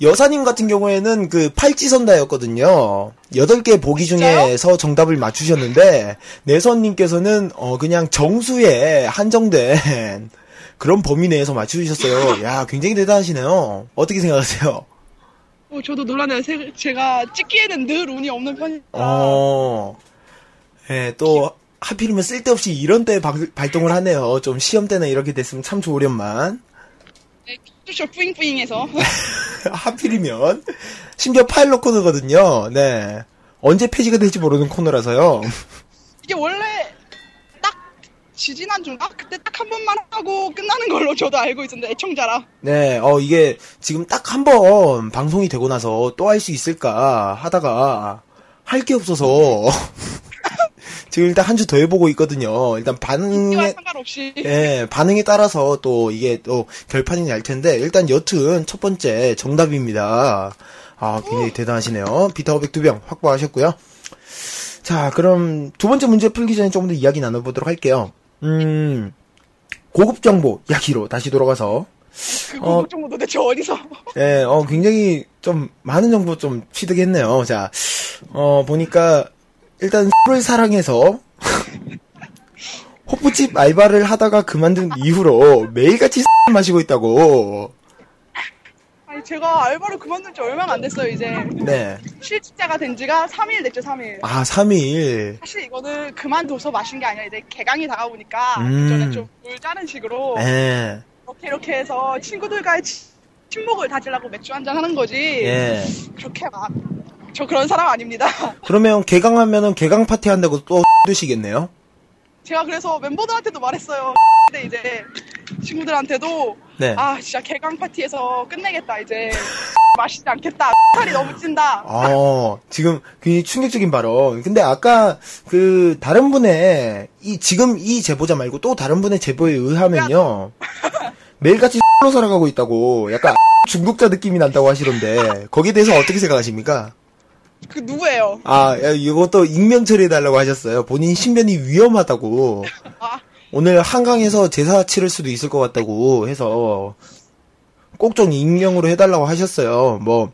여사님 같은 경우에는 그 팔찌선다였거든요. 8개 보기 중에서 정답을 맞추셨는데, 내선님께서는, 어, 그냥 정수에 한정된 그런 범위 내에서 맞추셨어요. 야, 굉장히 대단하시네요. 어떻게 생각하세요? 어, 저도 놀라네요. 세- 제가 찍기에는 늘 운이 없는 편이라. 어, 예, 또, 하필이면 쓸데없이 이런 때 방- 발동을 하네요. 좀 시험 때나 이렇게 됐으면 참 좋으련만. 슈쇼 뿌잉뿌잉해서. 하필이면. 심지어 파일럿 코드거든요. 네. 언제 폐지가 될지 모르는 코너라서요. 이게 원래 딱 지지난주인가? 그때 딱 한 번만 하고 끝나는 걸로 저도 알고 있었는데 애청자라. 네, 어, 이게 지금 딱 한 번 방송이 되고 나서 또 할 수 있을까 하다가 할 게 없어서 지금 일단 한 주 더 해보고 있거든요. 일단 반응에, 상관없이. 예, 반응에 따라서 또 이게 또 결판이 날 텐데 일단 여튼 첫 번째 정답입니다. 아, 굉장히 대단하시네요. 비타오백 두 병 확보하셨고요. 자, 그럼 두 번째 문제 풀기 전에 조금 더 이야기 나눠보도록 할게요. 음, 고급 정보 이야기로 다시 돌아가서 그 어. 고급 정보 도대체 어디서? 예, 어, 굉장히 좀 많은 정보 좀 취득했네요. 자, 어, 보니까 일단 술을 사랑해서 호프집 알바를 하다가 그만둔 이후로 매일같이 마시고 있다고. 아니 제가 알바를 그만둔 지 얼마가 안 됐어요 이제. 네. 실직자가 된 지가 3일 됐죠 3일. 아, 3일. 사실 이거는 그만둬서 마신 게 아니라 이제 개강이 다가오니까 음. 그전에 좀물 짜는 식으로 예. 이렇게 이렇게 해서 친구들과의 치- 친목을 다지려고 맥주 한잔 하는 거지. 예. 그렇게 막 저 그런 사람 아닙니다. 그러면 개강하면은 개강 파티 한다고 또 드시겠네요? 제가 그래서 멤버들한테도 말했어요. 근데 이제 친구들한테도 네. 아 진짜 개강 파티에서 끝내겠다 이제 마시지 않겠다. 살이 너무 찐다. 어, 지금 굉장히 충격적인 발언. 근데 아까 그 다른 분의 이 지금 이 제보자 말고 또 다른 분의 제보에 의하면요. 매일같이 로 살아가고 있다고 약간 중독자 느낌이 난다고 하시던데 거기에 대해서 어떻게 생각하십니까? 그 누구예요? 아, 야, 이것도 익명 처리해달라고 하셨어요. 본인 신변이 위험하다고. 오늘 한강에서 제사 치를 수도 있을 것 같다고 해서 꼭 좀 익명으로 해달라고 하셨어요. 뭐,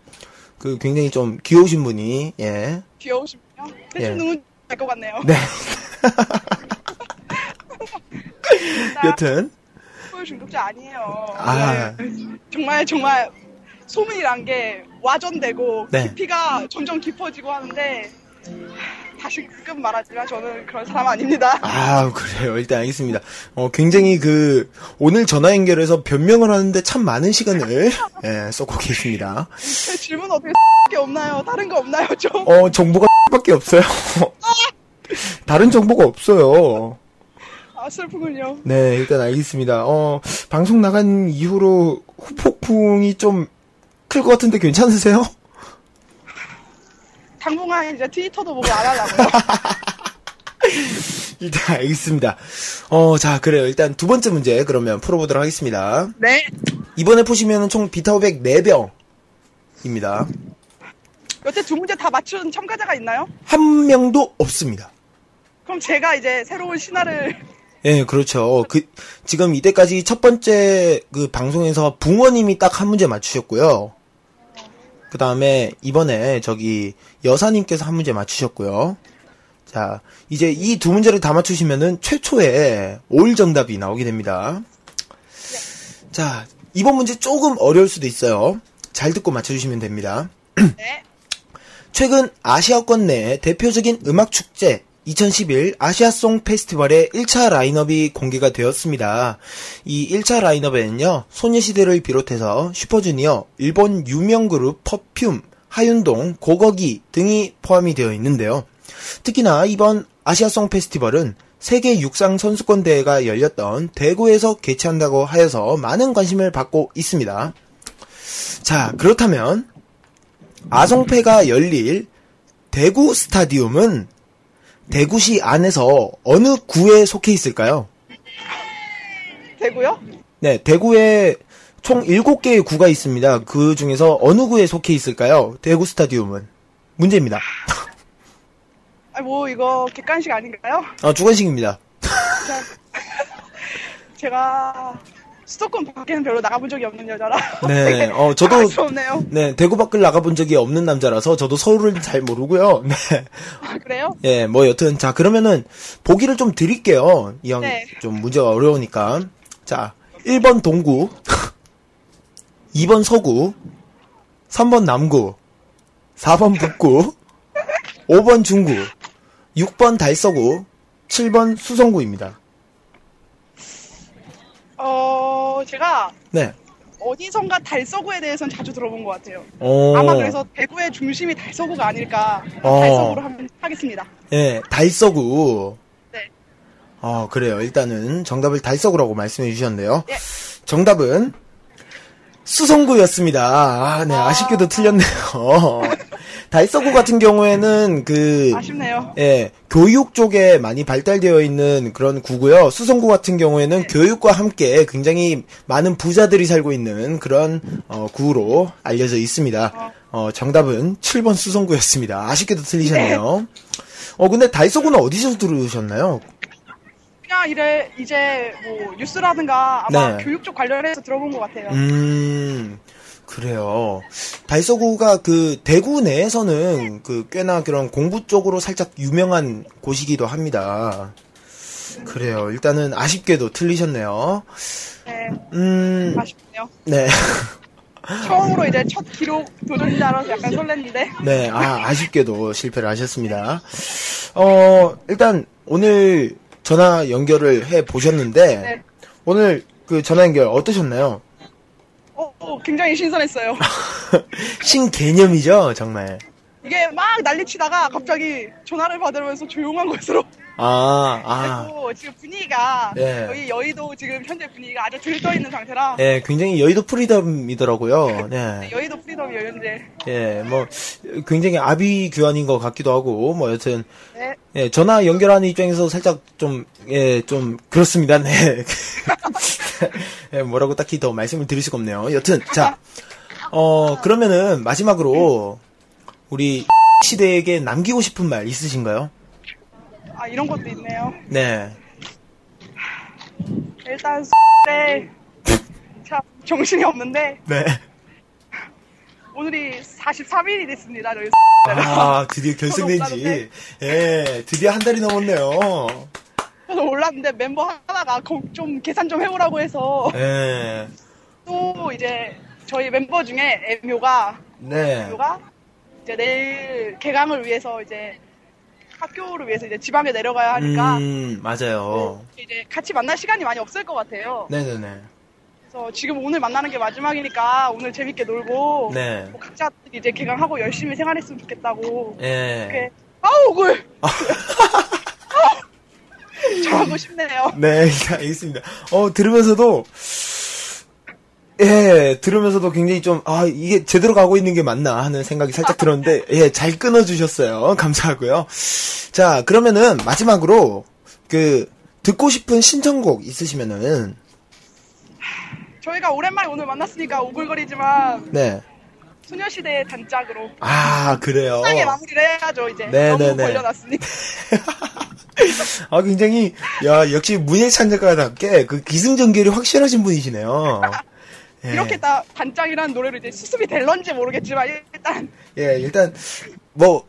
그 굉장히 좀 귀여우신 분이, 예. 귀여우시군요. 대충 예. 누군지 알것 같네요. 네. 여튼, 중독자 아니에요. 아. 네. 정말 정말 소문이 난 게 와전되고 네. 깊이가 점점 깊어지고 하는데 하, 다시금 말하지만 저는 그런 사람 아닙니다. 아, 그래요. 일단 알겠습니다. 어, 굉장히 그, 오늘 전화 연결해서 변명을 하는데 참 많은 시간을, 예, 쏟고 계십니다. 제 질문 어떻게 게 없나요? 다른 거 없나요? 좀. 어, 정보가 밖에 없어요. 다른 정보가 없어요. 아 슬프군요. 네, 일단 알겠습니다. 어, 방송 나간 이후로 후폭풍이 좀 클것 같은데 괜찮으세요? 당분간 이제 트위터도 보고 안 하려고요. 일단 알겠습니다. 어, 자, 그래요. 일단 두 번째 문제 그러면 풀어보도록 하겠습니다. 네. 이번에 푸시면은 총 비타오백 4병입니다. 여태 두 문제 다 맞춘 참가자가 있나요? 한 명도 없습니다. 그럼 제가 이제 새로운 신화를 예, 그렇죠. 그, 지금 이때까지 첫 번째 그 방송에서 붕어님이 딱 한 문제 맞추셨고요. 그 다음에 이번에 저기 여사님께서 한 문제 맞추셨고요. 자, 이제 이 두 문제를 다 맞추시면은 최초의 올 정답이 나오게 됩니다. 자, 이번 문제 조금 어려울 수도 있어요. 잘 듣고 맞춰주시면 됩니다. 최근 아시아권 내 대표적인 음악 축제 2011 아시아송 페스티벌의 1차 라인업이 공개가 되었습니다. 이 1차 라인업에는요, 소녀시대를 비롯해서 슈퍼주니어, 일본 유명 그룹 퍼퓸, 하윤동, 고거기 등이 포함이 되어 있는데요. 특히나 이번 아시아송 페스티벌은 세계 육상 선수권 대회가 열렸던 대구에서 개최한다고 하여서 많은 관심을 받고 있습니다. 자, 그렇다면 아송패가 열릴 대구 스타디움은 대구시 안에서 어느 구에 속해 있을까요? 되고요. 네, 대구에 총 7개의 구가 있습니다. 그 중에서 어느 구에 속해 있을까요? 대구 스타디움은. 문제입니다. 아, 뭐 이거 객관식 아닌가요? 어, 주관식입니다. 자, 제가 수도권 밖에는 별로 나가본 적이 없는 여자라. 네, 어, 저도, 없네요. 네, 대구 밖을 나가본 적이 없는 남자라서 저도 서울을 잘 모르고요. 네. 아, 그래요? 예, 뭐 여튼 자 그러면은 보기를 좀 드릴게요. 이형 네. 좀 문제가 어려우니까. 자, 1번 동구, 2번 서구, 3번 남구, 4번 북구, 5번 중구, 6번 달서구, 7번 수성구입니다. 어, 제가 네. 어디선가 달서구에 대해서는 자주 들어본 것 같아요. 어. 아마 그래서 대구의 중심이 달서구가 아닐까. 어. 달서구로 하면, 하겠습니다. 예, 달서구. 네. 어, 그래요. 일단은 정답을 달서구라고 말씀해 주셨는데요. 예. 정답은 수성구였습니다. 아, 네, 아쉽게도 틀렸네요. 달서구 같은 경우에는 그 아쉽네요. 예, 교육 쪽에 많이 발달되어 있는 그런 구고요. 수성구 같은 경우에는 네. 교육과 함께 굉장히 많은 부자들이 살고 있는 그런 어, 구로 알려져 있습니다. 어, 정답은 7번 수성구였습니다. 아쉽게도 틀리셨네요. 어, 근데 달서구는 어디서 들으셨나요? 그냥 이래, 이제 뭐 뉴스라든가 아마 네. 교육 쪽 관련해서 들어본 것 같아요. 음, 그래요. 달서구가 그 대구 내에서는 그 꽤나 그런 공부 쪽으로 살짝 유명한 곳이기도 합니다. 그래요. 일단은 아쉽게도 틀리셨네요. 네. 음, 아쉽네요. 네. 처음으로 이제 첫 기록 도전자라서 약간 설렜는데. 네, 아, 아쉽게도 실패를 하셨습니다. 어, 일단 오늘 전화 연결을 해 보셨는데, 네. 오늘 그 전화 연결 어떠셨나요? 어, 어, 굉장히 신선했어요. 신개념이죠, 정말. 이게 막 난리치다가 갑자기 전화를 받으면서 조용한 곳으로 아, 아. 그리고 지금 분위기가 네. 저희 여의도 지금 현재 분위기가 아주 들떠 있는 상태라 예, 굉장히 여의도 freedom이더라고요. 네. 여의도 freedom이에요 현재. 예, 뭐, 굉장히 아비 규환인 것 같기도 하고, 뭐, 여튼, 네. 예, 전화 연결하는 입장에서 살짝 좀, 예, 좀, 그렇습니다. 네. 예, 뭐라고 딱히 더 말씀을 드릴 수가 없네요. 여튼, 자, 어, 그러면은, 마지막으로, 우리, 시대에게 남기고 싶은 말 있으신가요? 아 이런 것도 있네요. 네. 일단 네. 참 정신이 없는데 네. 오늘이 43일이 됐습니다. 저희 아, 드디어 결승된 지, 예, 드디어 한 달이 넘었네요. 저도 몰랐는데 멤버 하나가 거- 좀 계산 좀 해오라고 해서 예, 또 이제 저희 멤버 중에 애묘가 네. 애묘가 이제 내일 개강을 위해서 이제 학교를 위해서 이제 지방에 내려가야 하니까 음, 맞아요. 이제 같이 만날 시간이 많이 없을 것 같아요. 네네네. 그래서 지금 오늘 만나는 게 마지막이니까 오늘 재밌게 놀고 네. 뭐 각자 이제 개강하고 열심히 생활했으면 좋겠다고 예. 이렇게 아우 억울 잘하고 싶네요. 네, 알겠습니다. 어, 들으면서도, 예, 들으면서도 굉장히 좀, 아, 이게 제대로 가고 있는 게 맞나 하는 생각이 살짝 들었는데, 예, 잘 끊어주셨어요. 감사하고요. 자, 그러면은, 마지막으로, 그, 듣고 싶은 신청곡 있으시면은, 저희가 오랜만에 오늘 만났으니까 오글거리지만 네. 소녀시대의 단짝으로 아, 그래요. 편하게 마무리를 해야죠 이제 네, 너무 네, 네. 걸려놨으니까 아, 굉장히, 야, 역시 문예찬 작가답게 그 기승전결이 확실하신 분이시네요. 예. 이렇게 딱 단짝이라는 노래로 이제 수습이 될런지 모르겠지만 일단 예, 일단, 뭐,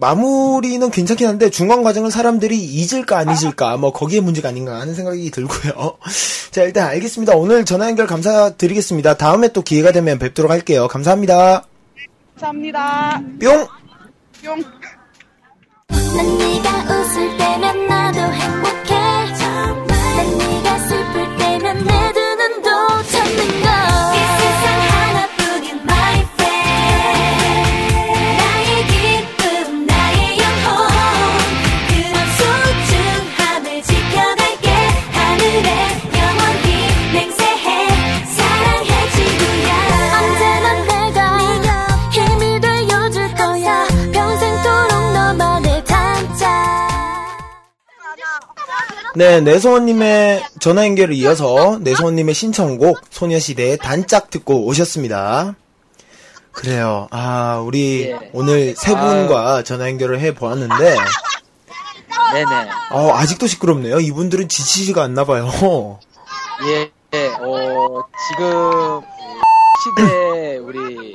마무리는 괜찮긴 한데, 중간 과정을 사람들이 잊을까 안 잊을까, 뭐, 거기에 문제가 아닌가 하는 생각이 들고요. 자, 일단 알겠습니다. 오늘 전화 연결 감사드리겠습니다. 다음에 또 기회가 되면 뵙도록 할게요. 감사합니다. 감사합니다. 뿅! 뿅! 네, 내소원님의 전화 연결을 이어서 내소원님의 신청곡 소녀시대의 단짝 듣고 오셨습니다. 그래요. 아, 우리 오늘 세 분과 전화 연결을 해 보았는데, 네네. 어, 아직도 시끄럽네요. 이분들은 지치지가 않나 봐요. 예, 예, 어, 지금, 시대, 우리, 예,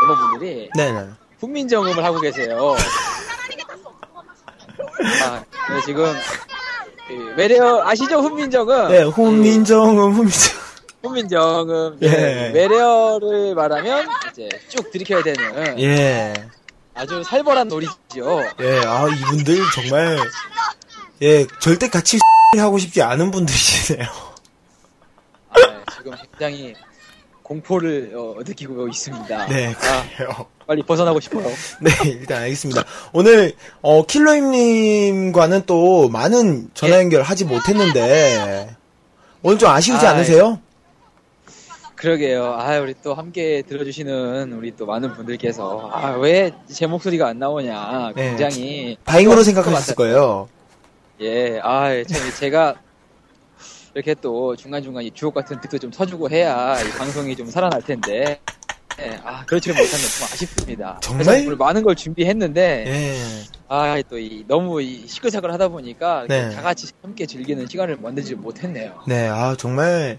멤버분들이 네네. 훈민정음을 하고 계세요. 아, 네, 지금, 그, 외래어, 아시죠? 훈민정음? 네, 훈민정음, 훈민정. 훈민정음. 예. 예. 외래어를 말하면, 이제 쭉 들이켜야 되는. 예. 아주 살벌한 놀이죠. 예, 아, 이분들 정말, 예, 절대 같이 하고 싶지 않은 분들이시네요. 아, 지금 굉장히 공포를 어, 느끼고 있습니다. 네, 아, 그래요. 빨리 벗어나고 싶어요. 네, 일단 알겠습니다. 오늘, 어, 킬러임님과는 또 많은 전화 연결 하지 못했는데, 오늘 좀 아쉬우지 예. 아, 않으세요? 그러게요. 아, 우리 또 함께 들어주시는 우리 또 많은 분들께서 아, 왜 제 목소리가 안 나오냐. 네. 굉장히 다행으로 아쉬웠을 생각하셨을. 거예요. 예, 아, 참 제가 이렇게 또 중간중간 이 주옥 같은 득도 좀 서주고 해야 이 방송이 좀 살아날 텐데. 예, 아, 못한 게 좀 아쉽습니다. 정말? 그래서 많은 걸 준비했는데, 예. 아, 또 이, 너무 이 시끌시끌 하다 보니까 네. 다 같이 함께 즐기는 시간을 만들지 못했네요. 네, 아, 정말,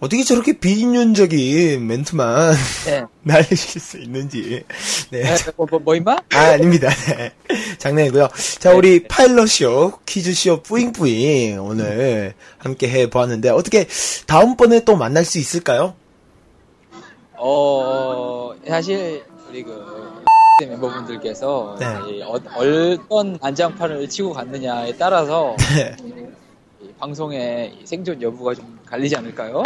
어떻게 저렇게 비인륜적인 멘트만 네. 날리실 수 있는지. 네. 네, 뭐, 뭐, 뭐 임마? 아, 아닙니다. 네. 장난이고요. 자, 우리 파일럿쇼, 퀴즈쇼 뿌잉뿌잉 오늘 함께 해보았는데, 어떻게 다음번에 또 만날 수 있을까요? 어, 사실, 우리 그, 멤버분들께서, 네. 이 어, 어떤 안장판을 치고 갔느냐에 따라서, 네. 이 방송의 이 생존 여부가 좀 갈리지 않을까요?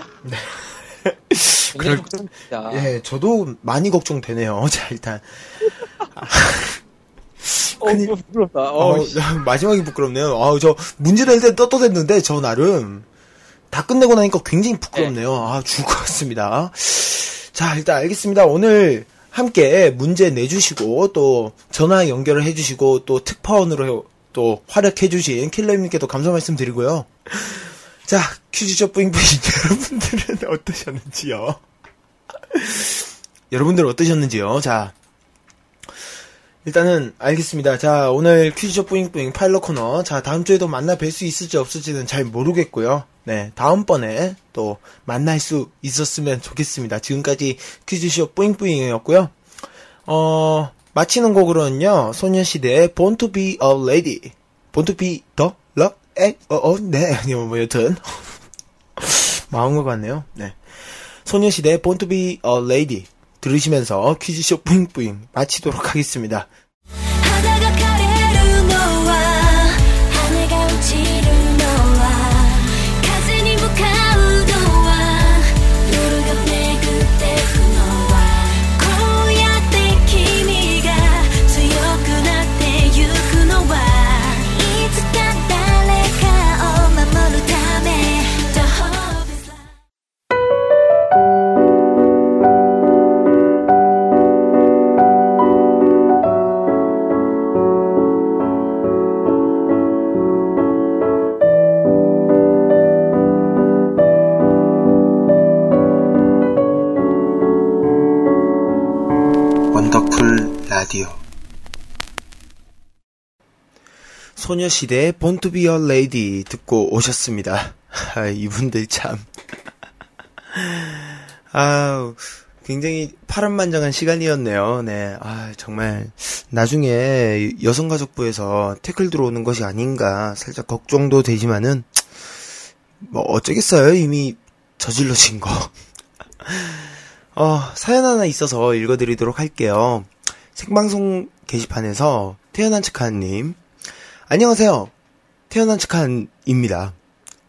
그럴- 굉장히 걱정입니다. 예, 저도 많이 걱정되네요. 자, 일단. 아, 어, 부끄럽다. 어, 어, 씨. 마지막이 부끄럽네요. 아, 저 문제 낼때 떳떳했는데 저 나름 다 끝내고 나니까 굉장히 부끄럽네요. 아, 죽을 것 같습니다. 자, 일단 알겠습니다. 오늘 함께 문제 내주시고 또 전화 연결을 해주시고 또 특파원으로 또 활약해주신 킬러님께도 감사 말씀드리고요. 자, 퀴즈쇼 뿌잉뿌잉 여러분들은 어떠셨는지요? 여러분들 어떠셨는지요? 자, 일단은 알겠습니다. 자, 오늘 퀴즈쇼 뿌잉뿌잉 파일럿 코너. 자, 다음 주에도 만나 뵐 수 있을지 없을지는 잘 모르겠고요. 네, 다음번에 또 만날 수 있었으면 좋겠습니다. 지금까지 퀴즈쇼 뿌잉뿌잉이었고요. 어, 마치는 곡으로는요, 소녀시대의 Born to be a Lady. Born to be the love, 에, 어, 어, 네, 아니요, 뭐, 여튼. 마음 것 같네요. 네. 소녀시대의 Born to be a Lady. 들으시면서 퀴즈쇼 뿌잉뿌잉 마치도록 하겠습니다. 원더풀 라디오 소녀시대의 Born to be a Lady 듣고 오셨습니다. 아, 이분들 참. 아 굉장히 파란만장한 시간이었네요. 네. 아, 정말, 나중에 여성가족부에서 태클 들어오는 것이 아닌가 살짝 걱정도 되지만은, 뭐, 어쩌겠어요. 이미 저질러진 거. 어, 사연 하나 있어서 읽어드리도록 할게요. 생방송 게시판에서 태어난 척한님. 안녕하세요. 태어난 척한입니다.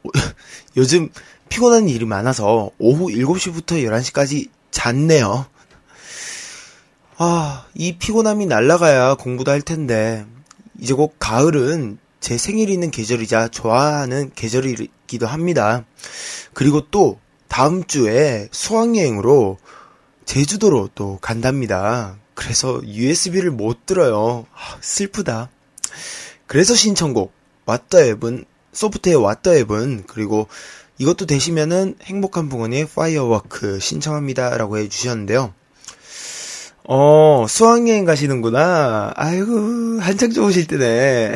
요즘 피곤한 일이 많아서 오후 7시부터 11시까지 잤네요. 아, 이 피곤함이 날아가야 공부도 할 텐데, 이제 곧 가을은 제 생일 있는 계절이자 좋아하는 계절이기도 합니다. 그리고 또 다음 주에 수학여행으로 제주도로 또 간답니다. 그래서 USB를 못 들어요. 아, 슬프다. 그래서 신청곡 왓더 앱은 소프트의 왓더 앱은 그리고 이것도 되시면은 행복한 붕어의 파이어워크 신청합니다라고 해주셨는데요. 어 수학여행 가시는구나. 아이고 한창 좋으실 때네.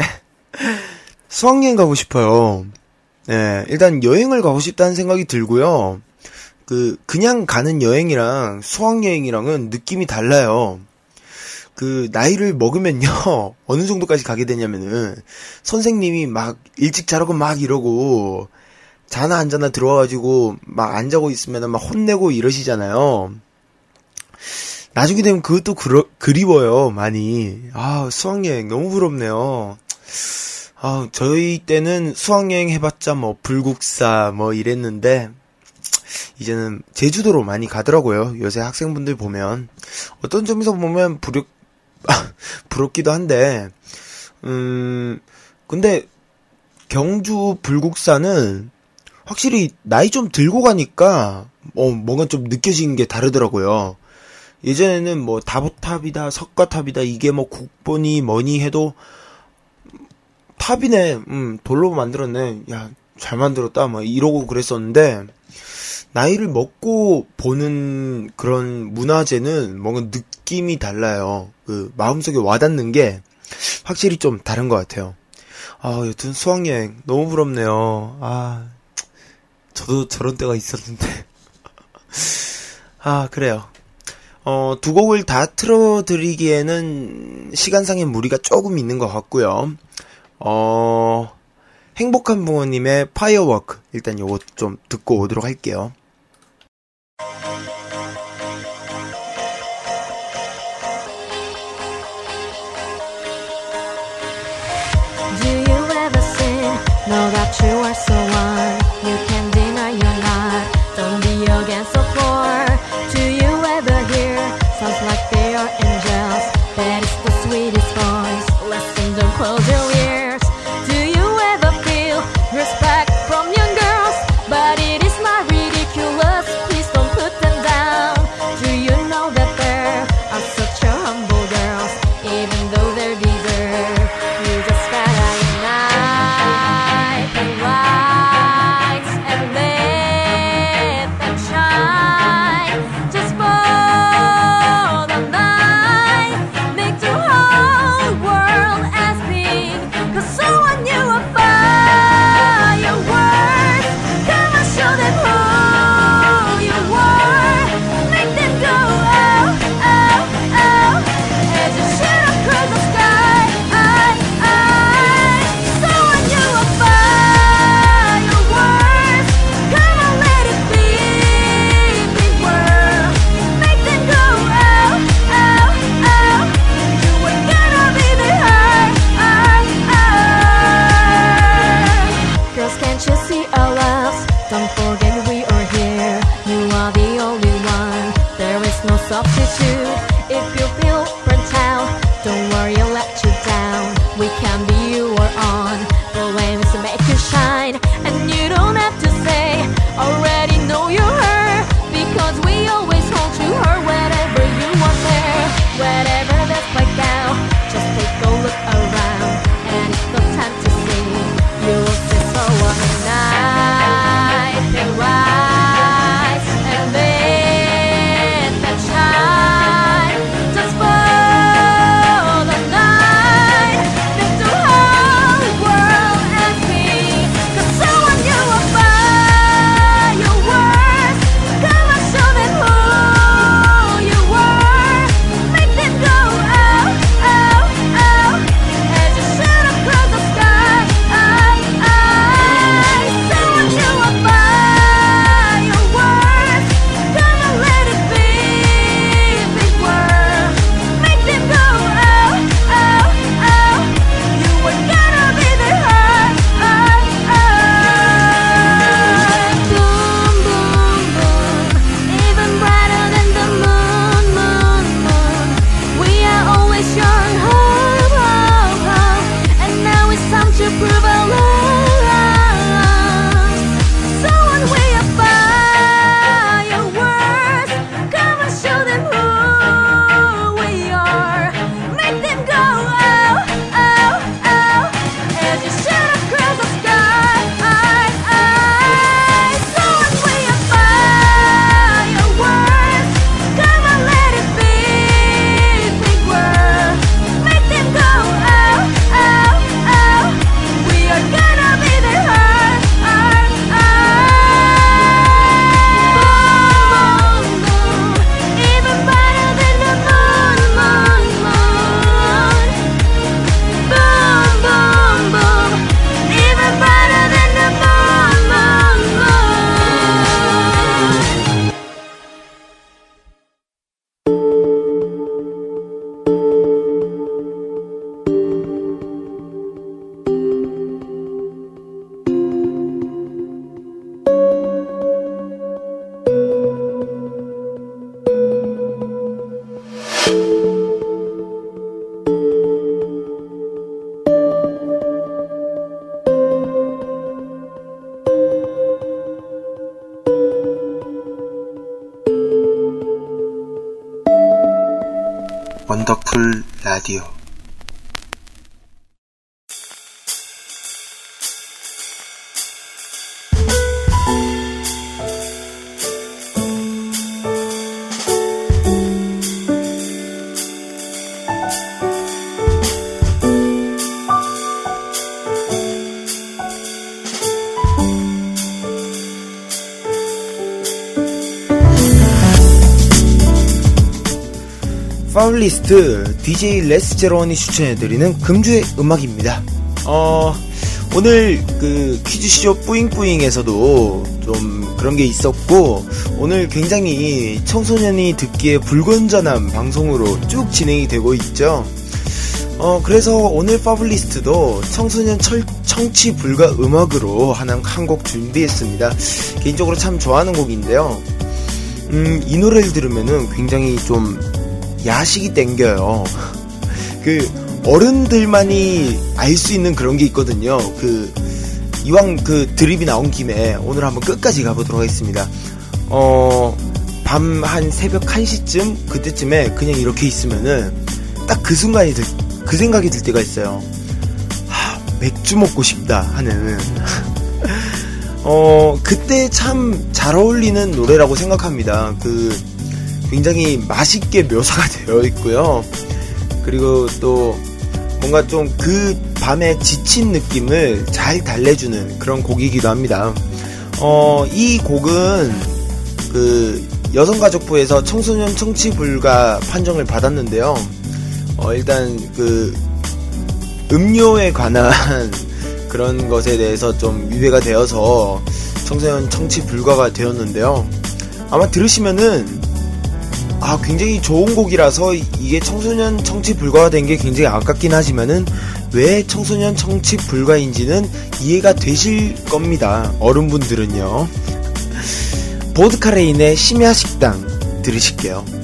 수학여행 가고 싶어요. 네 일단 여행을 가고 싶다는 생각이 들고요. 그 그냥 가는 여행이랑 수학 여행이랑은 느낌이 달라요. 그 나이를 먹으면요 어느 정도까지 가게 되냐면은 선생님이 막 일찍 자라고 막 이러고 자나 안 자나 들어와가지고 막 안 자고 있으면 막 혼내고 이러시잖아요. 나중에 되면 그것도 그러, 그리워요 많이. 아 수학여행 너무 부럽네요. 아 저희 때는 수학여행 해봤자 뭐 불국사 뭐 이랬는데 이제는 제주도로 많이 가더라고요. 요새 학생분들 보면 어떤 점에서 보면 부럽 부럽기도 한데 음 근데 경주 불국사는 확실히 나이 좀 들고 가니까 어 뭔가 좀 느껴지는 게 다르더라고요. 예전에는 뭐 다보탑이다 석가탑이다 이게 뭐 국본이 뭐니 해도 탑이네 음 돌로 만들었네 야 잘 만들었다 뭐 이러고 그랬었는데 나이를 먹고 보는 그런 문화재는 뭔가 느낌이 달라요. 그 마음속에 와닿는 게 확실히 좀 다른 것 같아요. 아, 여튼 수학여행 너무 부럽네요. 아, 저도 저런 때가 있었는데. 아, 그래요. 어, 두 곡을 다 틀어드리기에는 시간상의 무리가 조금 있는 것 같고요. 어, 행복한 부모님의 파이어워크 일단 요거 좀 듣고 오도록 할게요. Sin? Know that 원 파울리스트 DJ 레스 제로원이 추천해드리는 금주의 음악입니다. 어, 오늘 그 퀴즈쇼 뿌잉뿌잉에서도 좀 그런 게 있었고, 오늘 굉장히 청소년이 듣기에 불건전한 방송으로 쭉 진행이 되고 있죠. 어, 그래서 오늘 파블리스트도 청소년 철, 청취 불가 음악으로 하나 한곡 준비했습니다. 개인적으로 참 좋아하는 곡인데요. 음, 이 노래를 들으면은 굉장히 좀 야식이 땡겨요. 그 어른들만이 알 수 있는 그런 게 있거든요. 그 이왕 그 드립이 나온 김에 오늘 한번 끝까지 가보도록 하겠습니다. 어, 밤 한 새벽 1시쯤 그때쯤에 그냥 이렇게 있으면은 딱 그 순간이 들, 그 생각이 들 때가 있어요. 하, 맥주 먹고 싶다 하는. 어, 그때 참 잘 어울리는 노래라고 생각합니다. 그, 굉장히 맛있게 묘사가 되어 있고요. 그리고 또 뭔가 좀 그 밤에 지친 느낌을 잘 달래주는 그런 곡이기도 합니다. 어, 이 곡은 그 여성가족부에서 청소년 청취 불가 판정을 받았는데요. 어, 일단 그 음료에 관한 그런 것에 대해서 좀 위배가 되어서 청소년 청취 불가가 되었는데요. 아마 들으시면은 아 굉장히 좋은 곡이라서 이게 청소년 청취 불가가 된게 굉장히 아깝긴 하지만은 왜 청소년 청취 불가인지는 이해가 되실 겁니다. 어른분들은요. 보드카레인의 심야 식당 들으실게요.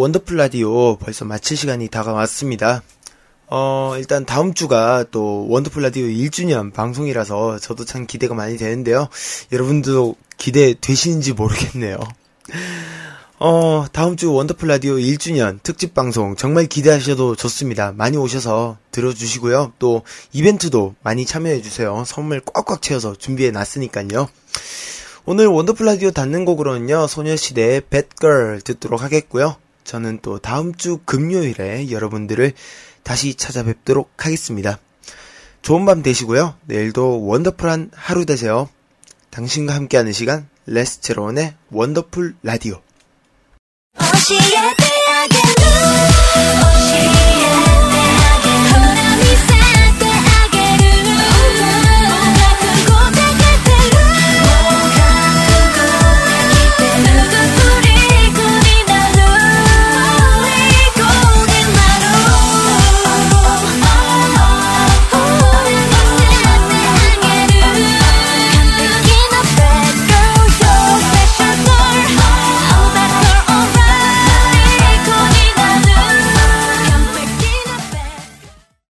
원더풀 라디오 벌써 마칠 시간이 다가왔습니다. 어, 일단 다음 주가 또 원더풀 라디오 1주년 방송이라서 저도 참 기대가 많이 되는데요. 여러분도 기대 되시는지 모르겠네요. 어, 다음 주 원더풀 라디오 1주년 특집 방송 정말 기대하셔도 좋습니다. 많이 오셔서 들어주시고요. 또 이벤트도 많이 참여해주세요. 선물 꽉꽉 채워서 준비해 놨으니까요. 오늘 원더풀 라디오 닫는 곡으로는요, 소녀시대의 Bad Girl 듣도록 하겠고요. 저는 또 다음 주 금요일에 여러분들을 다시 찾아뵙도록 하겠습니다. 좋은 밤 되시고요. 내일도 wonderful한 하루 되세요. 당신과 함께하는 시간 레스 제로원의 원더풀 라디오.